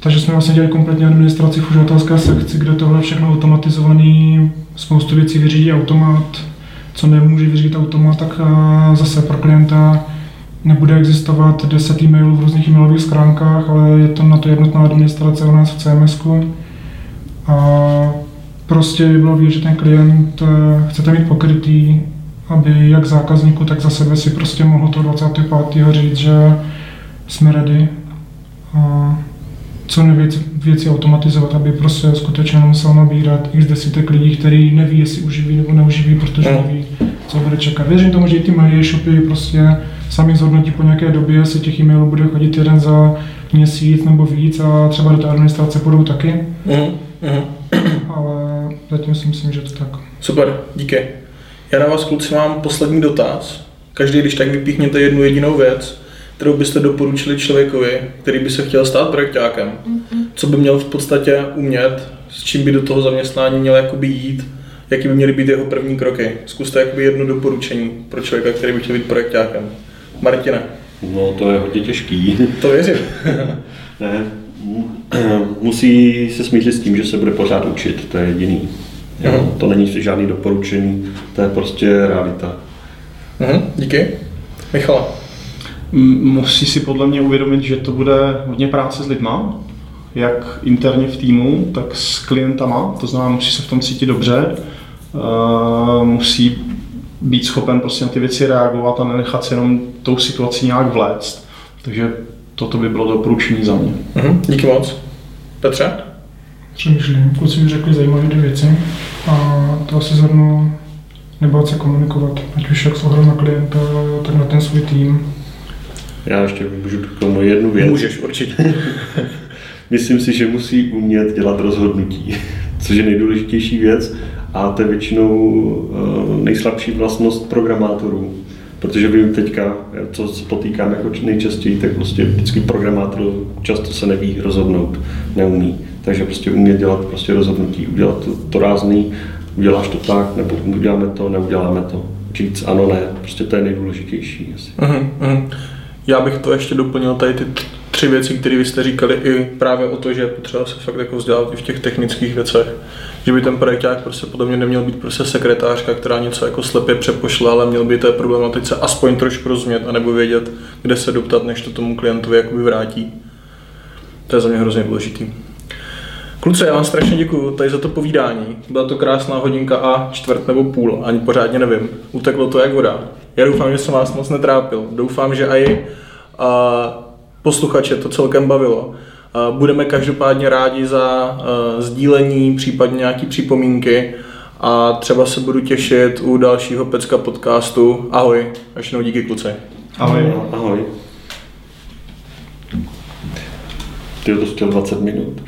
Takže jsme vlastně dělali kompletně administraci v uživatelské sekci, kde tohle všechno automatizovaný, spoustu věcí vyřídí automat, co nemůže vyřídit automat, tak zase pro klienta nebude existovat 10 e-mailů v různých e-mailových schránkách, ale je to na to jednotná administrace u nás v CMS. A prostě by bylo vidět, že ten klient eh, chcete mít pokrytý, aby jak zákazníku, tak za sebe si prostě mohl to 25. říct, že jsme ready. A co nejvíc věci automatizovat, aby prostě skutečně nemusel nabírat x desítek lidí, který neví, jestli uživí nebo neuživí, protože hmm. neví, co bude čekat. Věřím tomu, že i ty malé e-shopy prostě sami zhodnotí po nějaké době, se těch e-mailů bude chodit jeden za měsíc nebo víc a třeba do té administrace půjdou taky. Mm, mm. Ale zatím si myslím, že to tak. Super, díky. Já na vás kluci mám poslední dotaz. Každý, když tak vypíchněte jednu jedinou věc, kterou byste doporučili člověkovi, který by se chtěl stát projektákem? Mm-hmm. Co by měl v podstatě umět, s čím by do toho zaměstnání měl jakoby jít, jaký by měly být jeho první kroky? Zkuste jakoby jedno doporučení pro člověka, který by chtěl být projektákem. Martina. No, to je hodně těžký. To věřím. [laughs] ne, [clears throat] musí se smířit s tím, že se bude pořád učit, to je jediný. Jo, to není žádný doporučení, to je prostě realita. Mhm, díky. Michala musí si podle mě uvědomit, že to bude hodně práce s lidma, jak interně v týmu, tak s klientama, to znamená, musí se v tom cítit dobře, uh, musí být schopen prostě na ty věci reagovat a nenechat se jenom tou situací nějak vléct. Takže toto by bylo doporučení za mě. Mhm, díky moc. Petře? Přemýšlím. Kluci mi řekli zajímavé dvě věci a to asi zhrnu nebát se komunikovat, ať už jak s na klienta, tak na ten svůj tým já ještě můžu k tomu jednu věc. Můžeš, určitě. [laughs] Myslím si, že musí umět dělat rozhodnutí, [laughs] což je nejdůležitější věc a to je většinou eh, nejslabší vlastnost programátorů. Protože vím teďka, co se potýkám jako nejčastěji, tak prostě vždycky programátor často se neví rozhodnout, neumí. Takže prostě umět dělat prostě rozhodnutí, udělat to, to rázný, uděláš to tak, nebo uděláme to, neuděláme to. Říct ano, ne, prostě to je nejdůležitější. Asi. Uh-huh, uh-huh. Já bych to ještě doplnil tady ty tři věci, které vy jste říkali, i právě o to, že je potřeba se fakt jako vzdělat i v těch technických věcech. Že by ten projekták prostě podle mě neměl být prostě sekretářka, která něco jako slepě přepošle, ale měl by té problematice aspoň trošku rozumět, anebo vědět, kde se doptat, než to tomu klientovi jakoby vrátí. To je za mě hrozně důležitý. Kluci, já vám strašně děkuji tady za to povídání. Byla to krásná hodinka a čtvrt nebo půl, ani pořádně nevím. Uteklo to jak voda. Já doufám, že jsem vás moc netrápil. Doufám, že i posluchače to celkem bavilo. Budeme každopádně rádi za sdílení, případně nějaký připomínky a třeba se budu těšit u dalšího Pecka podcastu. Ahoj, ještě díky kluci. Ahoj. Ahoj. Ty to chtěl 20 minut.